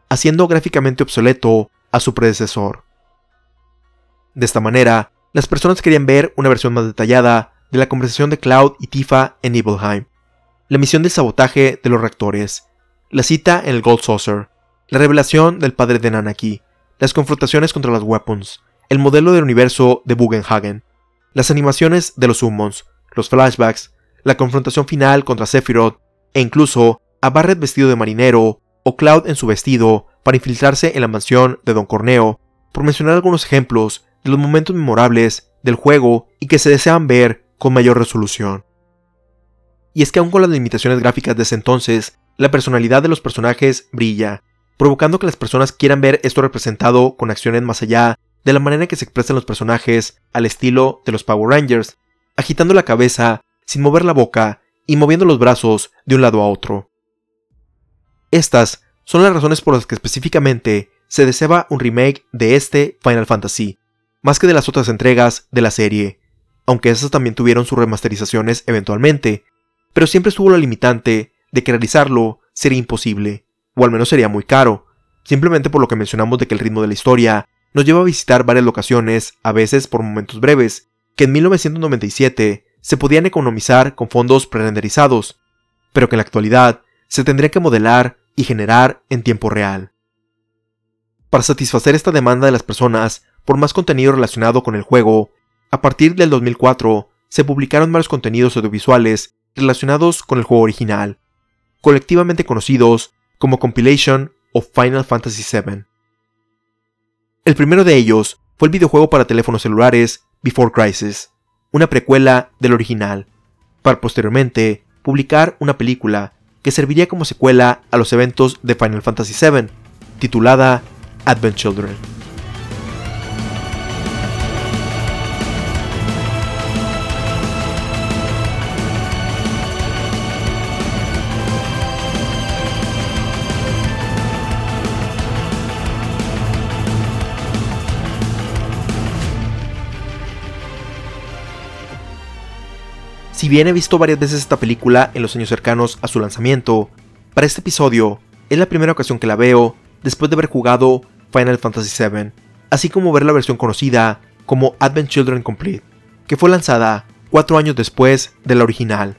haciendo gráficamente obsoleto a su predecesor. De esta manera, las personas querían ver una versión más detallada de la conversación de Cloud y Tifa en Nibelheim, la misión de sabotaje de los reactores, la cita en el Gold Saucer, la revelación del padre de Nanaki, las confrontaciones contra las Weapons, el modelo del universo de Bugenhagen, las animaciones de los Summons, los flashbacks, la confrontación final contra Sephiroth e incluso a Barret vestido de marinero o Cloud en su vestido para infiltrarse en la mansión de Don Corneo, por mencionar algunos ejemplos de los momentos memorables del juego y que se desean ver con mayor resolución. Y es que aun con las limitaciones gráficas de ese entonces, la personalidad de los personajes brilla, provocando que las personas quieran ver esto representado con acciones más allá de la manera en que se expresan los personajes al estilo de los Power Rangers, agitando la cabeza sin mover la boca y moviendo los brazos de un lado a otro. Estas son las razones por las que específicamente se deseaba un remake de este Final Fantasy, más que de las otras entregas de la serie, aunque esas también tuvieron sus remasterizaciones eventualmente, pero siempre estuvo la limitante de que realizarlo sería imposible, o al menos sería muy caro, simplemente por lo que mencionamos de que el ritmo de la historia nos lleva a visitar varias locaciones, a veces por momentos breves, que en 1997 se podían economizar con fondos prerenderizados, pero que en la actualidad se tendría que modelar y generar en tiempo real. Para satisfacer esta demanda de las personas por más contenido relacionado con el juego, a partir del 2004 se publicaron varios contenidos audiovisuales relacionados con el juego original, colectivamente conocidos como Compilation of Final Fantasy VII. El primero de ellos fue el videojuego para teléfonos celulares Before Crisis, una precuela del original, para posteriormente publicar una película que serviría como secuela a los eventos de Final Fantasy VII, titulada Advent Children. Si bien he visto varias veces esta película en los años cercanos a su lanzamiento, para este episodio es la primera ocasión que la veo después de haber jugado Final Fantasy VII, así como ver la versión conocida como Advent Children Complete, que fue lanzada cuatro años después de la original.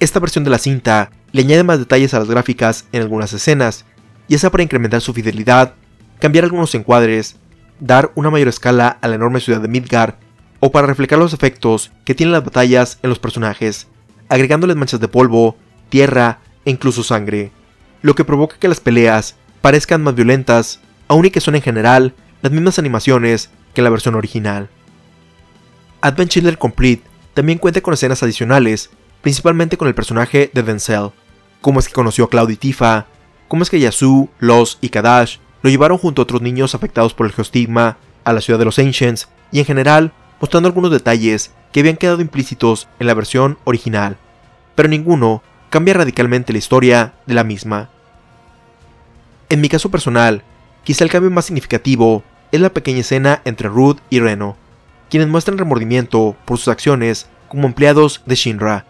Esta versión de la cinta le añade más detalles a las gráficas en algunas escenas, ya sea para incrementar su fidelidad, cambiar algunos encuadres, dar una mayor escala a la enorme ciudad de Midgard o para reflejar los efectos que tienen las batallas en los personajes, agregándoles manchas de polvo, tierra e incluso sangre, lo que provoca que las peleas parezcan más violentas, aun y que son en general las mismas animaciones que la versión original. Advent Children Complete también cuenta con escenas adicionales, principalmente con el personaje de Denzel, cómo es que conoció a Cloud y Tifa, cómo es que Yasu, Los y Kadash lo llevaron junto a otros niños afectados por el geostigma a la ciudad de los Ancients y en general mostrando algunos detalles que habían quedado implícitos en la versión original, pero ninguno cambia radicalmente la historia de la misma. En mi caso personal, quizá el cambio más significativo es la pequeña escena entre Ruth y Reno, quienes muestran remordimiento por sus acciones como empleados de Shinra,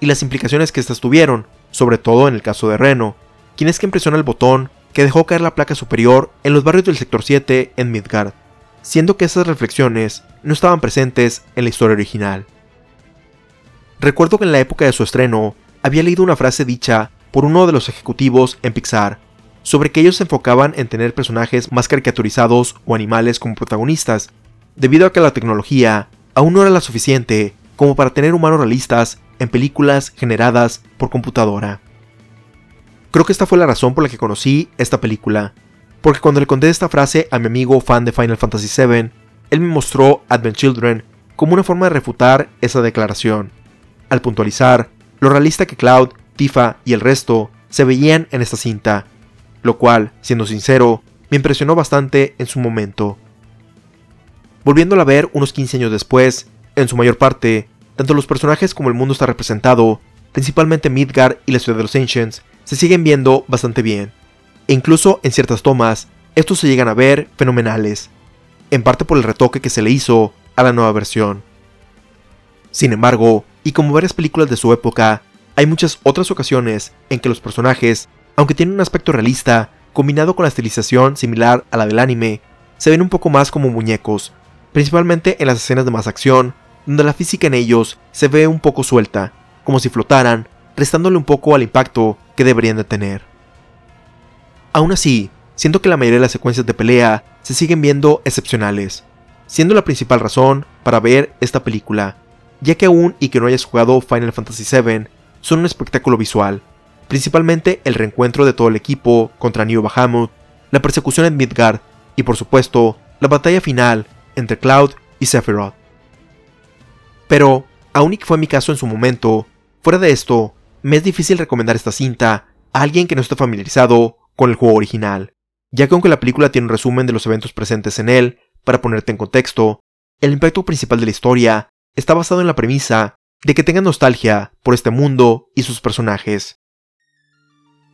y las implicaciones que éstas tuvieron, sobre todo en el caso de Reno, quien es quien presiona el botón que dejó caer la placa superior en los barrios del sector 7 en Midgard, siendo que esas reflexiones no estaban presentes en la historia original. Recuerdo que en la época de su estreno había leído una frase dicha por uno de los ejecutivos en Pixar, sobre que ellos se enfocaban en tener personajes más caricaturizados o animales como protagonistas, debido a que la tecnología aún no era la suficiente como para tener humanos realistas en películas generadas por computadora. Creo que esta fue la razón por la que conocí esta película, porque cuando le conté esta frase a mi amigo fan de Final Fantasy VII, él me mostró Advent Children como una forma de refutar esa declaración, al puntualizar lo realista que Cloud, Tifa y el resto se veían en esta cinta, lo cual, siendo sincero, me impresionó bastante en su momento. Volviéndola a ver unos 15 años después, en su mayor parte, tanto los personajes como el mundo está representado, principalmente Midgar y la ciudad de los Ancients, se siguen viendo bastante bien. E incluso en ciertas tomas, estos se llegan a ver fenomenales, en parte por el retoque que se le hizo a la nueva versión. Sin embargo, y como varias películas de su época, hay muchas otras ocasiones en que los personajes, aunque tienen un aspecto realista, combinado con la estilización similar a la del anime, se ven un poco más como muñecos, principalmente en las escenas de más acción, donde la física en ellos se ve un poco suelta, como si flotaran, restándole un poco al impacto que deberían de tener. Aún así, siento que la mayoría de las secuencias de pelea se siguen viendo excepcionales, siendo la principal razón para ver esta película, ya que aún y que no hayas jugado Final Fantasy VII, son un espectáculo visual, principalmente el reencuentro de todo el equipo contra Neo Bahamut, la persecución en Midgard y por supuesto la batalla final entre Cloud y Sephiroth. Pero, aun y que fue mi caso en su momento, fuera de esto, me es difícil recomendar esta cinta a alguien que no esté familiarizado con el juego original, ya que aunque la película tiene un resumen de los eventos presentes en él, para ponerte en contexto, el impacto principal de la historia está basado en la premisa de que tengan nostalgia por este mundo y sus personajes.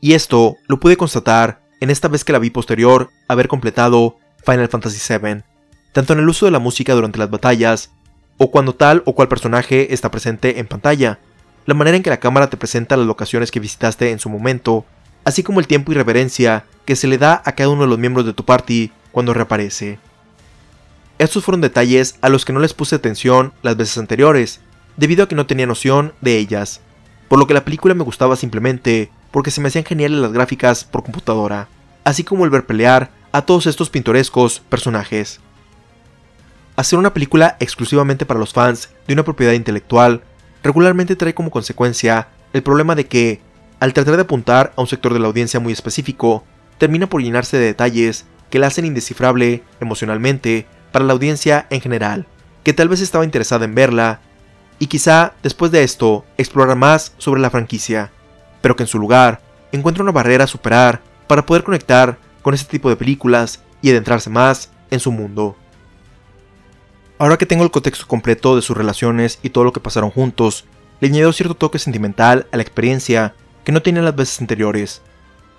Y esto lo pude constatar en esta vez que la vi posterior a haber completado Final Fantasy VII, tanto en el uso de la música durante las batallas, o cuando tal o cual personaje está presente en pantalla, la manera en que la cámara te presenta las locaciones que visitaste en su momento, así como el tiempo y reverencia que se le da a cada uno de los miembros de tu party cuando reaparece. Estos fueron detalles a los que no les puse atención las veces anteriores, debido a que no tenía noción de ellas, por lo que la película me gustaba simplemente porque se me hacían geniales las gráficas por computadora, así como el ver pelear a todos estos pintorescos personajes. Hacer una película exclusivamente para los fans de una propiedad intelectual regularmente trae como consecuencia el problema de que, al tratar de apuntar a un sector de la audiencia muy específico, termina por llenarse de detalles que la hacen indescifrable emocionalmente para la audiencia en general, que tal vez estaba interesada en verla, y quizá después de esto explorar más sobre la franquicia, pero que en su lugar encuentra una barrera a superar para poder conectar con este tipo de películas y adentrarse más en su mundo. Ahora que tengo el contexto completo de sus relaciones y todo lo que pasaron juntos, le añadió cierto toque sentimental a la experiencia que no tenía las veces anteriores,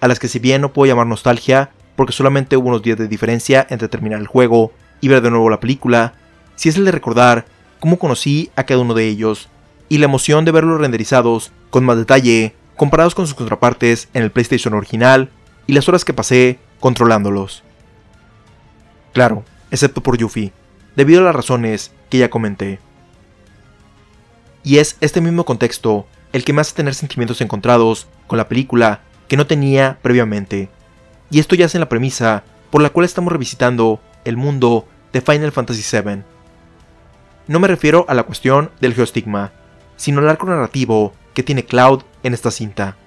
a las que si bien no puedo llamar nostalgia, porque solamente hubo unos días de diferencia entre terminar el juego y ver de nuevo la película, si es el de recordar cómo conocí a cada uno de ellos, y la emoción de verlos renderizados con más detalle comparados con sus contrapartes en el PlayStation original y las horas que pasé controlándolos. Claro, excepto por Yuffie, debido a las razones que ya comenté. Y es este mismo contexto el que me hace tener sentimientos encontrados con la película que no tenía previamente. Y esto ya es en la premisa por la cual estamos revisitando el mundo de Final Fantasy VII. no me refiero a la cuestión del geostigma, sino al arco narrativo que tiene Cloud en esta cinta.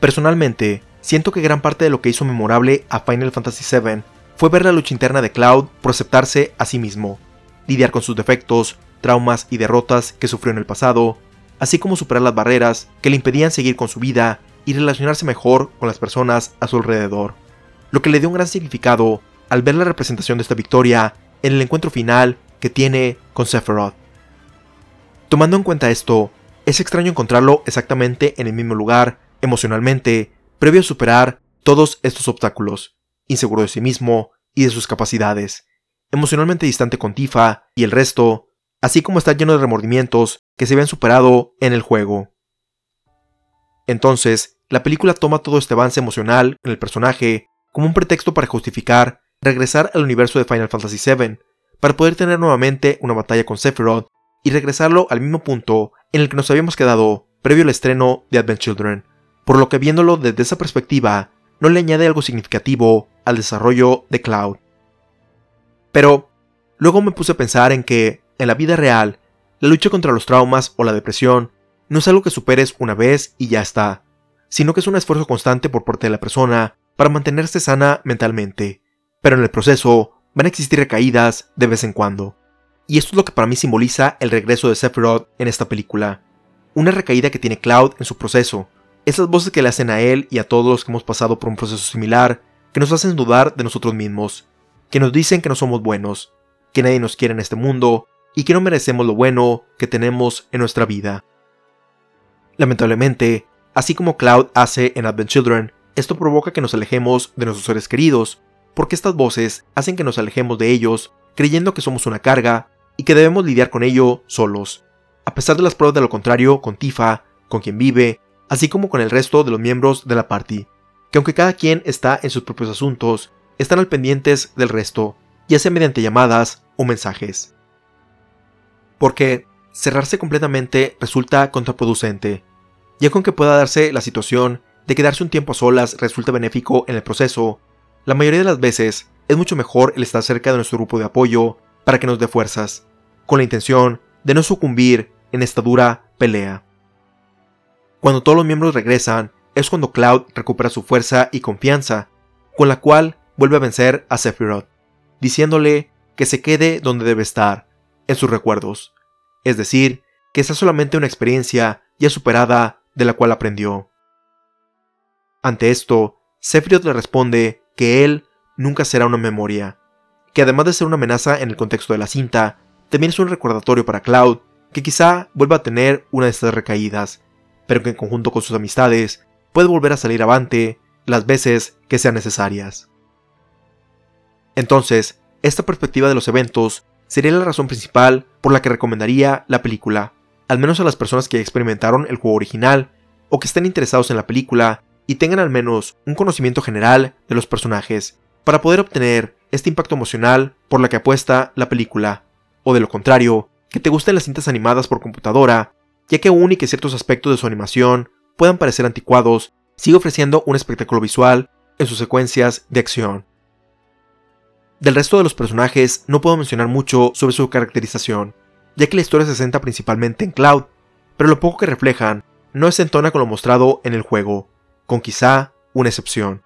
Personalmente, siento que gran parte de lo que hizo memorable a Final Fantasy VII fue ver la lucha interna de Cloud por aceptarse a sí mismo, lidiar con sus defectos, traumas y derrotas que sufrió en el pasado, así como superar las barreras que le impedían seguir con su vida y relacionarse mejor con las personas a su alrededor, lo que le dio un gran significado al ver la representación de esta victoria en el encuentro final que tiene con Sephiroth. Tomando en cuenta esto, es extraño encontrarlo exactamente en el mismo lugar, emocionalmente, previo a superar todos estos obstáculos, inseguro de sí mismo y de sus capacidades, emocionalmente distante con Tifa y el resto, así como está lleno de remordimientos que se habían superado en el juego. Entonces, la película toma todo este avance emocional en el personaje como un pretexto para justificar regresar al universo de Final Fantasy VII, para poder tener nuevamente una batalla con Sephiroth y regresarlo al mismo punto en el que nos habíamos quedado previo al estreno de Advent Children, por lo que viéndolo desde esa perspectiva no le añade algo significativo al desarrollo de Cloud. Pero luego me puse a pensar en que, en la vida real, la lucha contra los traumas o la depresión no es algo que superes una vez y ya está, sino que es un esfuerzo constante por parte de la persona para mantenerse sana mentalmente. Pero en el proceso van a existir recaídas de vez en cuando. Y esto es lo que para mí simboliza el regreso de Sephiroth en esta película. Una recaída que tiene Cloud en su proceso. Esas voces que le hacen a él y a todos los que hemos pasado por un proceso similar, que nos hacen dudar de nosotros mismos, que nos dicen que no somos buenos, que nadie nos quiere en este mundo y que no merecemos lo bueno que tenemos en nuestra vida. Lamentablemente, así como Cloud hace en Advent Children, esto provoca que nos alejemos de nuestros seres queridos, porque estas voces hacen que nos alejemos de ellos, creyendo que somos una carga y que debemos lidiar con ello solos, a pesar de las pruebas de lo contrario con Tifa, con quien vive, así como con el resto de los miembros de la party, que aunque cada quien está en sus propios asuntos, están al pendientes del resto, ya sea mediante llamadas o mensajes. Porque cerrarse completamente resulta contraproducente, ya con que pueda darse la situación de quedarse un tiempo a solas resulta benéfico en el proceso, la mayoría de las veces es mucho mejor el estar cerca de nuestro grupo de apoyo para que nos dé fuerzas, con la intención de no sucumbir en esta dura pelea. Cuando todos los miembros regresan, es cuando Cloud recupera su fuerza y confianza, con la cual vuelve a vencer a Sephiroth, diciéndole que se quede donde debe estar, en sus recuerdos, es decir, que esa solamente una experiencia ya superada de la cual aprendió. Ante esto, Sephiroth le responde que él nunca será una memoria, que además de ser una amenaza en el contexto de la cinta, también es un recordatorio para Cloud que quizá vuelva a tener una de estas recaídas, pero que en conjunto con sus amistades puede volver a salir avante las veces que sean necesarias. Entonces, esta perspectiva de los eventos sería la razón principal por la que recomendaría la película, al menos a las personas que experimentaron el juego original o que estén interesados en la película y tengan al menos un conocimiento general de los personajes, para poder obtener este impacto emocional por la que apuesta la película, o de lo contrario, que te gusten las cintas animadas por computadora, ya que aún y que ciertos aspectos de su animación puedan parecer anticuados, sigue ofreciendo un espectáculo visual en sus secuencias de acción. Del resto de los personajes no puedo mencionar mucho sobre su caracterización, ya que la historia se centra principalmente en Cloud, pero lo poco que reflejan no se entona con lo mostrado en el juego, con quizá una excepción.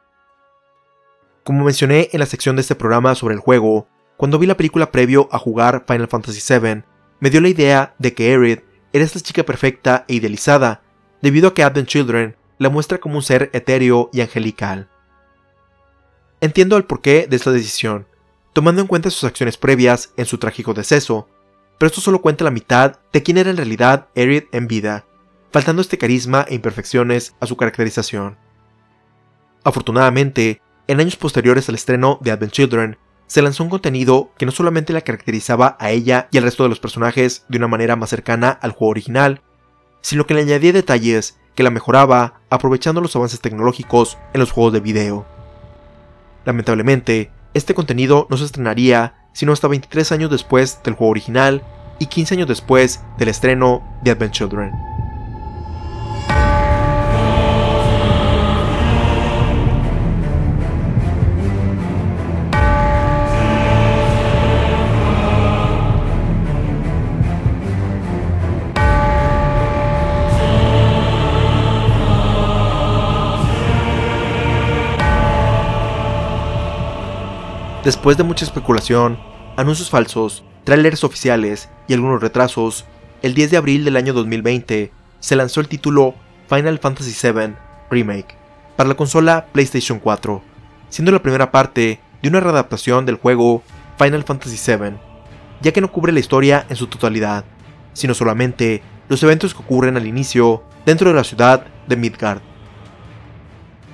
Como mencioné en la sección de este programa sobre el juego, cuando vi la película previo a jugar Final Fantasy VII, me dio la idea de que Aerith era esta chica perfecta e idealizada, debido a que Advent Children la muestra como un ser etéreo y angelical. Entiendo el porqué de esta decisión, tomando en cuenta sus acciones previas en su trágico deceso, pero esto solo cuenta la mitad de quién era en realidad Aerith en vida, faltando este carisma e imperfecciones a su caracterización. Afortunadamente, en años posteriores al estreno de Advent Children, se lanzó un contenido que no solamente la caracterizaba a ella y al resto de los personajes de una manera más cercana al juego original, sino que le añadía detalles que la mejoraba aprovechando los avances tecnológicos en los juegos de video. Lamentablemente, este contenido no se estrenaría sino hasta 23 años después del juego original y 15 años después del estreno de Advent Children. Después de mucha especulación, anuncios falsos, trailers oficiales y algunos retrasos, el 10 de abril del año 2020 se lanzó el título Final Fantasy VII Remake para la consola PlayStation 4, siendo la primera parte de una readaptación del juego Final Fantasy VII, ya que no cubre la historia en su totalidad, sino solamente los eventos que ocurren al inicio dentro de la ciudad de Midgard.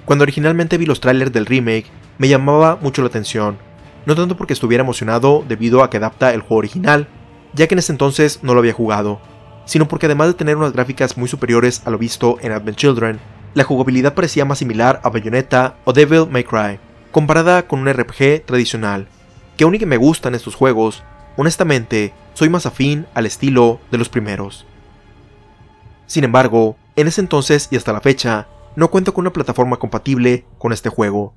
Cuando originalmente vi los trailers del remake, me llamaba mucho la atención, no tanto porque estuviera emocionado debido a que adapta el juego original, ya que en ese entonces no lo había jugado, sino porque además de tener unas gráficas muy superiores a lo visto en Advent Children, la jugabilidad parecía más similar a Bayonetta o Devil May Cry, comparada con un RPG tradicional, que aunque me gustan estos juegos, honestamente soy más afín al estilo de los primeros. Sin embargo, en ese entonces y hasta la fecha, no cuento con una plataforma compatible con este juego,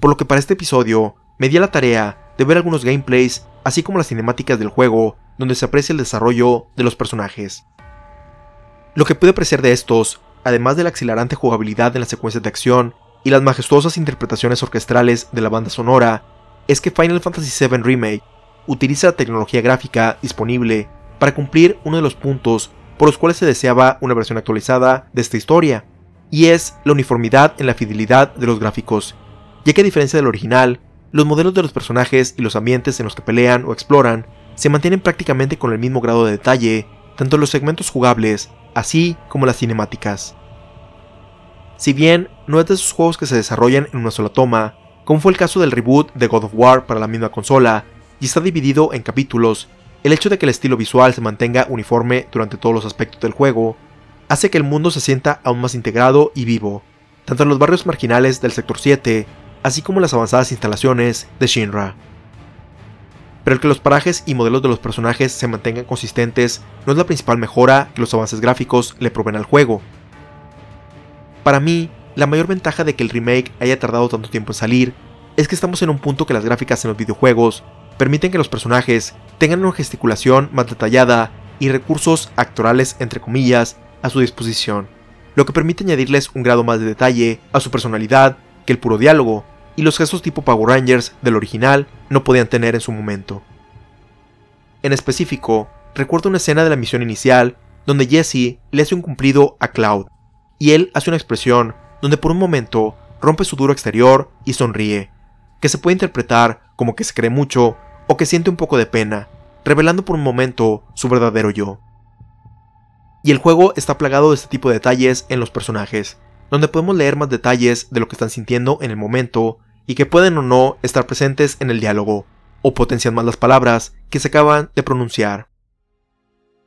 por lo que para este episodio me di a la tarea de ver algunos gameplays, así como las cinemáticas del juego, donde se aprecia el desarrollo de los personajes. Lo que pude apreciar de estos, además de la exhilarante jugabilidad en las secuencias de acción y las majestuosas interpretaciones orquestrales de la banda sonora, es que Final Fantasy VII Remake utiliza la tecnología gráfica disponible para cumplir uno de los puntos por los cuales se deseaba una versión actualizada de esta historia, y es la uniformidad en la fidelidad de los gráficos, ya que a diferencia del original, los modelos de los personajes y los ambientes en los que pelean o exploran se mantienen prácticamente con el mismo grado de detalle, tanto los segmentos jugables, así como las cinemáticas. Si bien no es de esos juegos que se desarrollan en una sola toma, como fue el caso del reboot de God of War para la misma consola, y está dividido en capítulos, el hecho de que el estilo visual se mantenga uniforme durante todos los aspectos del juego, hace que el mundo se sienta aún más integrado y vivo, tanto en los barrios marginales del sector 7, así como las avanzadas instalaciones de Shinra. Pero el que los parajes y modelos de los personajes se mantengan consistentes no es la principal mejora que los avances gráficos le proveen al juego. Para mí, la mayor ventaja de que el remake haya tardado tanto tiempo en salir es que estamos en un punto que las gráficas en los videojuegos permiten que los personajes tengan una gesticulación más detallada y recursos actorales entre comillas a su disposición, lo que permite añadirles un grado más de detalle a su personalidad que el puro diálogo y los gestos tipo Power Rangers del original no podían tener en su momento. En específico, recuerdo una escena de la misión inicial donde Jesse le hace un cumplido a Cloud, y él hace una expresión donde por un momento rompe su duro exterior y sonríe, que se puede interpretar como que se cree mucho o que siente un poco de pena, revelando por un momento su verdadero yo. Y el juego está plagado de este tipo de detalles en los personajes, donde podemos leer más detalles de lo que están sintiendo en el momento y que pueden o no estar presentes en el diálogo, o potencian más las palabras que se acaban de pronunciar.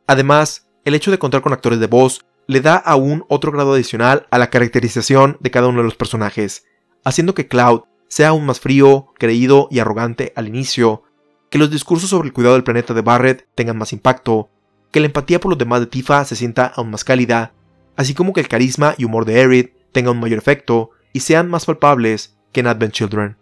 Además, el hecho de contar con actores de voz le da aún otro grado adicional a la caracterización de cada uno de los personajes, haciendo que Cloud sea aún más frío, creído y arrogante al inicio, que los discursos sobre el cuidado del planeta de Barret tengan más impacto, que la empatía por los demás de Tifa se sienta aún más cálida, así como que el carisma y humor de Aerith tengan un mayor efecto y sean más palpables que en Advent Children.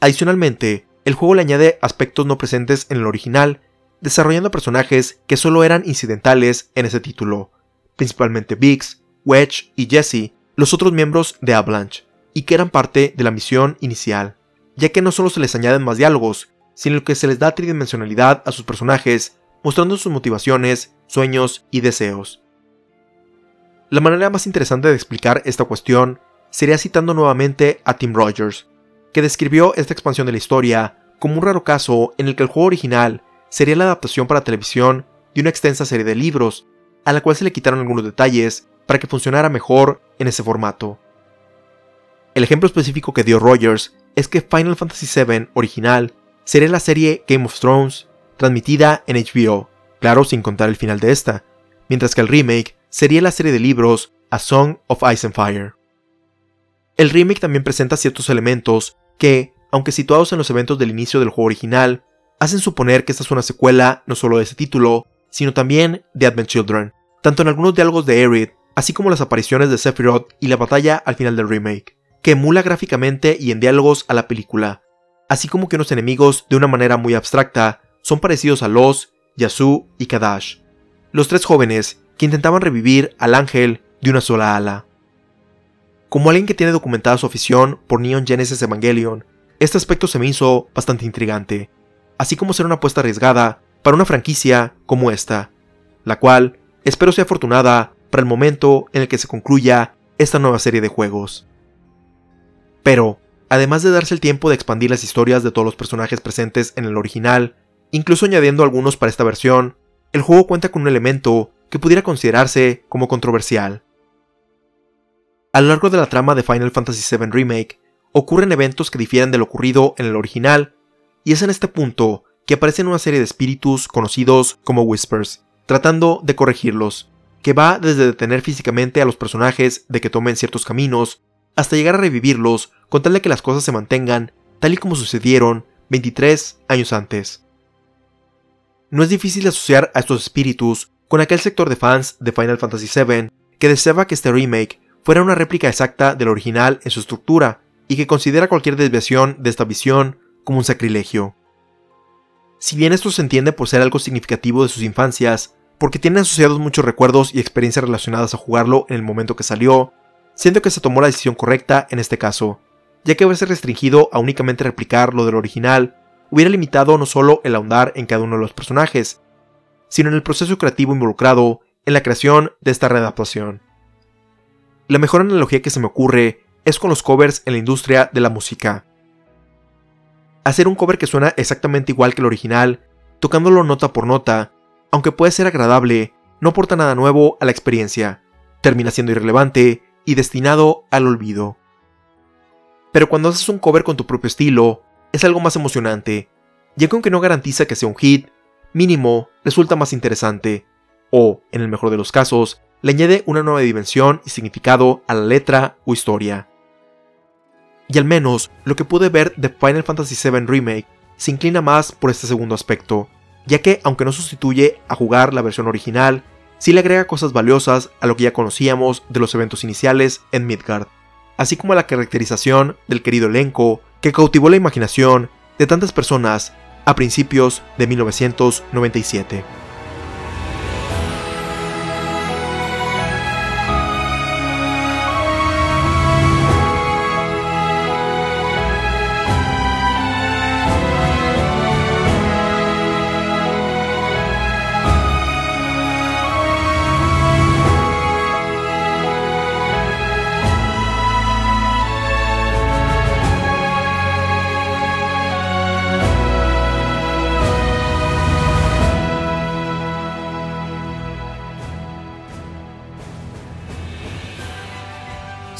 Adicionalmente, el juego le añade aspectos no presentes en el original, desarrollando personajes que solo eran incidentales en ese título, principalmente Biggs, Wedge y Jesse, los otros miembros de Avalanche, y que eran parte de la misión inicial, ya que no solo se les añaden más diálogos, sino que se les da tridimensionalidad a sus personajes, mostrando sus motivaciones, sueños y deseos. La manera más interesante de explicar esta cuestión sería citando nuevamente a Tim Rogers, que describió esta expansión de la historia como un raro caso en el que el juego original sería la adaptación para televisión de una extensa serie de libros, a la cual se le quitaron algunos detalles para que funcionara mejor en ese formato. El ejemplo específico que dio Rogers es que Final Fantasy VII original sería la serie Game of Thrones transmitida en HBO, claro sin contar el final de esta, mientras que el remake sería la serie de libros A Song of Ice and Fire. El remake también presenta ciertos elementos que, aunque situados en los eventos del inicio del juego original, hacen suponer que esta es una secuela no solo de ese título, sino también de Advent Children, tanto en algunos diálogos de Aerith, así como las apariciones de Sephiroth y la batalla al final del remake, que emula gráficamente y en diálogos a la película, así como que unos enemigos de una manera muy abstracta son parecidos a los, Yasu y Kadash, los tres jóvenes que intentaban revivir al ángel de una sola ala. Como alguien que tiene documentada su afición por Neon Genesis Evangelion, este aspecto se me hizo bastante intrigante, así como ser una apuesta arriesgada para una franquicia como esta, la cual espero sea afortunada para el momento en el que se concluya esta nueva serie de juegos. Pero, además de darse el tiempo de expandir las historias de todos los personajes presentes en el original, incluso añadiendo algunos para esta versión, el juego cuenta con un elemento que pudiera considerarse como controversial. A lo largo de la trama de Final Fantasy VII Remake, ocurren eventos que difieren de lo ocurrido en el original, y es en este punto que aparecen una serie de espíritus conocidos como Whispers, tratando de corregirlos, que va desde detener físicamente a los personajes de que tomen ciertos caminos, hasta llegar a revivirlos con tal de que las cosas se mantengan tal y como sucedieron 23 años antes. No es difícil asociar a estos espíritus con aquel sector de fans de Final Fantasy VII que deseaba que este remake fuera una réplica exacta del original en su estructura y que considera cualquier desviación de esta visión como un sacrilegio. Si bien esto se entiende por ser algo significativo de sus infancias, porque tienen asociados muchos recuerdos y experiencias relacionadas a jugarlo en el momento que salió, siento que se tomó la decisión correcta en este caso, ya que haberse restringido a únicamente replicar lo del original hubiera limitado no solo el ahondar en cada uno de los personajes, sino en el proceso creativo involucrado en la creación de esta readaptación. La mejor analogía que se me ocurre es con los covers en la industria de la música. Hacer un cover que suena exactamente igual que el original, tocándolo nota por nota, aunque puede ser agradable, no aporta nada nuevo a la experiencia, termina siendo irrelevante y destinado al olvido. Pero cuando haces un cover con tu propio estilo, es algo más emocionante, ya que aunque no garantiza que sea un hit, mínimo resulta más interesante, o, en el mejor de los casos, le añade una nueva dimensión y significado a la letra o historia. Y al menos lo que pude ver de Final Fantasy VII Remake se inclina más por este segundo aspecto, ya que aunque no sustituye a jugar la versión original, sí le agrega cosas valiosas a lo que ya conocíamos de los eventos iniciales en Midgard, así como a la caracterización del querido elenco que cautivó la imaginación de tantas personas a principios de 1997.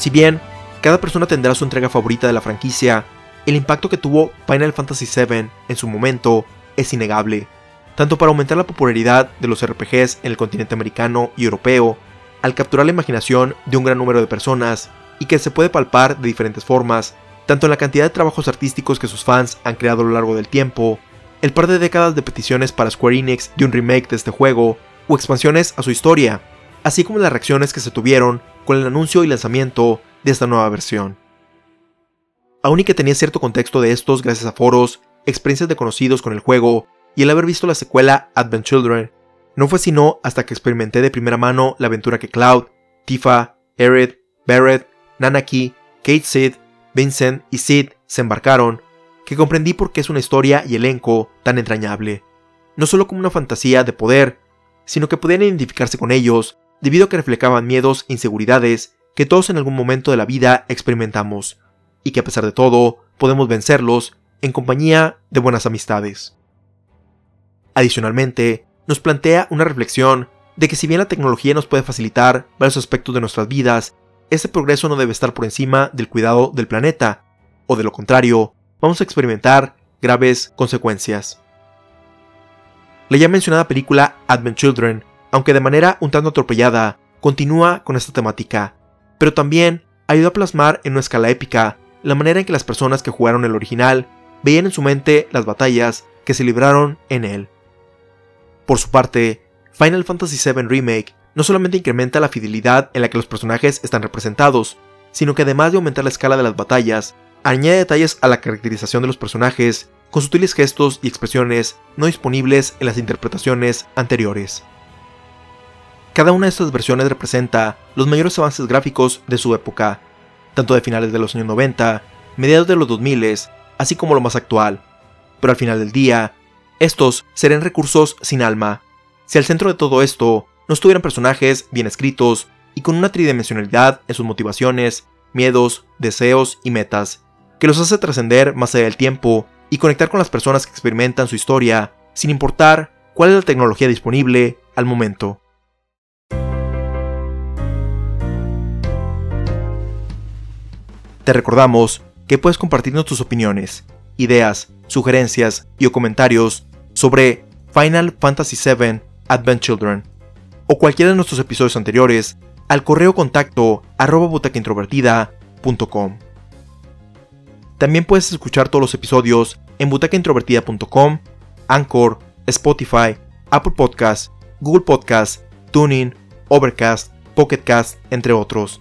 Si bien cada persona tendrá su entrega favorita de la franquicia, el impacto que tuvo Final Fantasy VII en su momento es innegable, tanto para aumentar la popularidad de los RPGs en el continente americano y europeo, al capturar la imaginación de un gran número de personas y que se puede palpar de diferentes formas, tanto en la cantidad de trabajos artísticos que sus fans han creado a lo largo del tiempo, el par de décadas de peticiones para Square Enix de un remake de este juego, o expansiones a su historia, así como las reacciones que se tuvieron con el anuncio y lanzamiento de esta nueva versión. Aún y que tenía cierto contexto de estos gracias a foros, experiencias de conocidos con el juego y el haber visto la secuela Advent Children, no fue sino hasta que experimenté de primera mano la aventura que Cloud, Tifa, Aerith, Barrett, Nanaki, Kate Sid, Vincent y Sid se embarcaron, que comprendí por qué es una historia y elenco tan entrañable, no solo como una fantasía de poder, sino que podían identificarse con ellos debido a que reflejaban miedos e inseguridades que todos en algún momento de la vida experimentamos, y que a pesar de todo podemos vencerlos en compañía de buenas amistades. Adicionalmente, nos plantea una reflexión de que si bien la tecnología nos puede facilitar varios aspectos de nuestras vidas, ese progreso no debe estar por encima del cuidado del planeta, o de lo contrario, vamos a experimentar graves consecuencias. La ya mencionada película Advent Children aunque de manera un tanto atropellada, continúa con esta temática, pero también ayuda a plasmar en una escala épica la manera en que las personas que jugaron el original veían en su mente las batallas que se libraron en él. Por su parte, Final Fantasy VII Remake no solamente incrementa la fidelidad en la que los personajes están representados, sino que además de aumentar la escala de las batallas, añade detalles a la caracterización de los personajes con sutiles gestos y expresiones no disponibles en las interpretaciones anteriores. Cada una de estas versiones representa los mayores avances gráficos de su época, tanto de finales de los años 90, mediados de los 2000, así como lo más actual. Pero al final del día, estos serían recursos sin alma. Si al centro de todo esto no estuvieran personajes bien escritos y con una tridimensionalidad en sus motivaciones, miedos, deseos y metas, que los hace trascender más allá del tiempo y conectar con las personas que experimentan su historia, sin importar cuál es la tecnología disponible al momento. Te recordamos que puedes compartirnos tus opiniones, ideas, sugerencias y o comentarios sobre Final Fantasy VII Advent Children o cualquiera de nuestros episodios anteriores al correo contacto arroba butacaintrovertida.com. También puedes escuchar todos los episodios en butacaintrovertida.com, Anchor, Spotify, Apple Podcasts, Google Podcasts, Tuning, Overcast, Pocketcast, entre otros,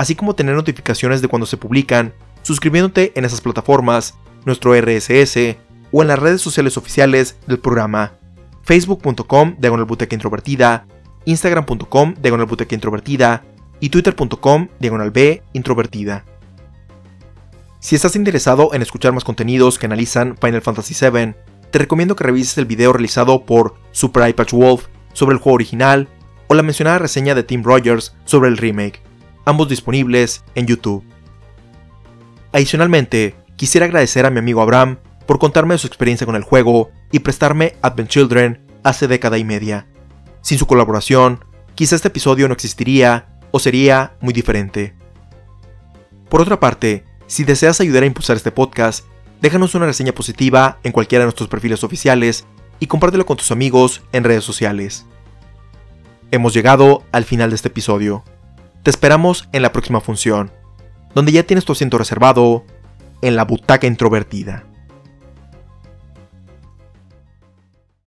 así como tener notificaciones de cuando se publican, suscribiéndote en esas plataformas, nuestro RSS o en las redes sociales oficiales del programa, facebook.com diagonal introvertida, instagram.com diagonal introvertida y twitter.com diagonal b introvertida. Si estás interesado en escuchar más contenidos que analizan Final Fantasy VII, te recomiendo que revises el video realizado por Super iPatch Wolf sobre el juego original o la mencionada reseña de Tim Rogers sobre el remake, ambos disponibles en YouTube. Adicionalmente, quisiera agradecer a mi amigo Abraham por contarme su experiencia con el juego y prestarme Advent Children hace década y media. Sin su colaboración, quizá este episodio no existiría o sería muy diferente. Por otra parte, si deseas ayudar a impulsar este podcast, déjanos una reseña positiva en cualquiera de nuestros perfiles oficiales y compártelo con tus amigos en redes sociales. Hemos llegado al final de este episodio. Te esperamos en la próxima función, donde ya tienes tu asiento reservado en la butaca introvertida.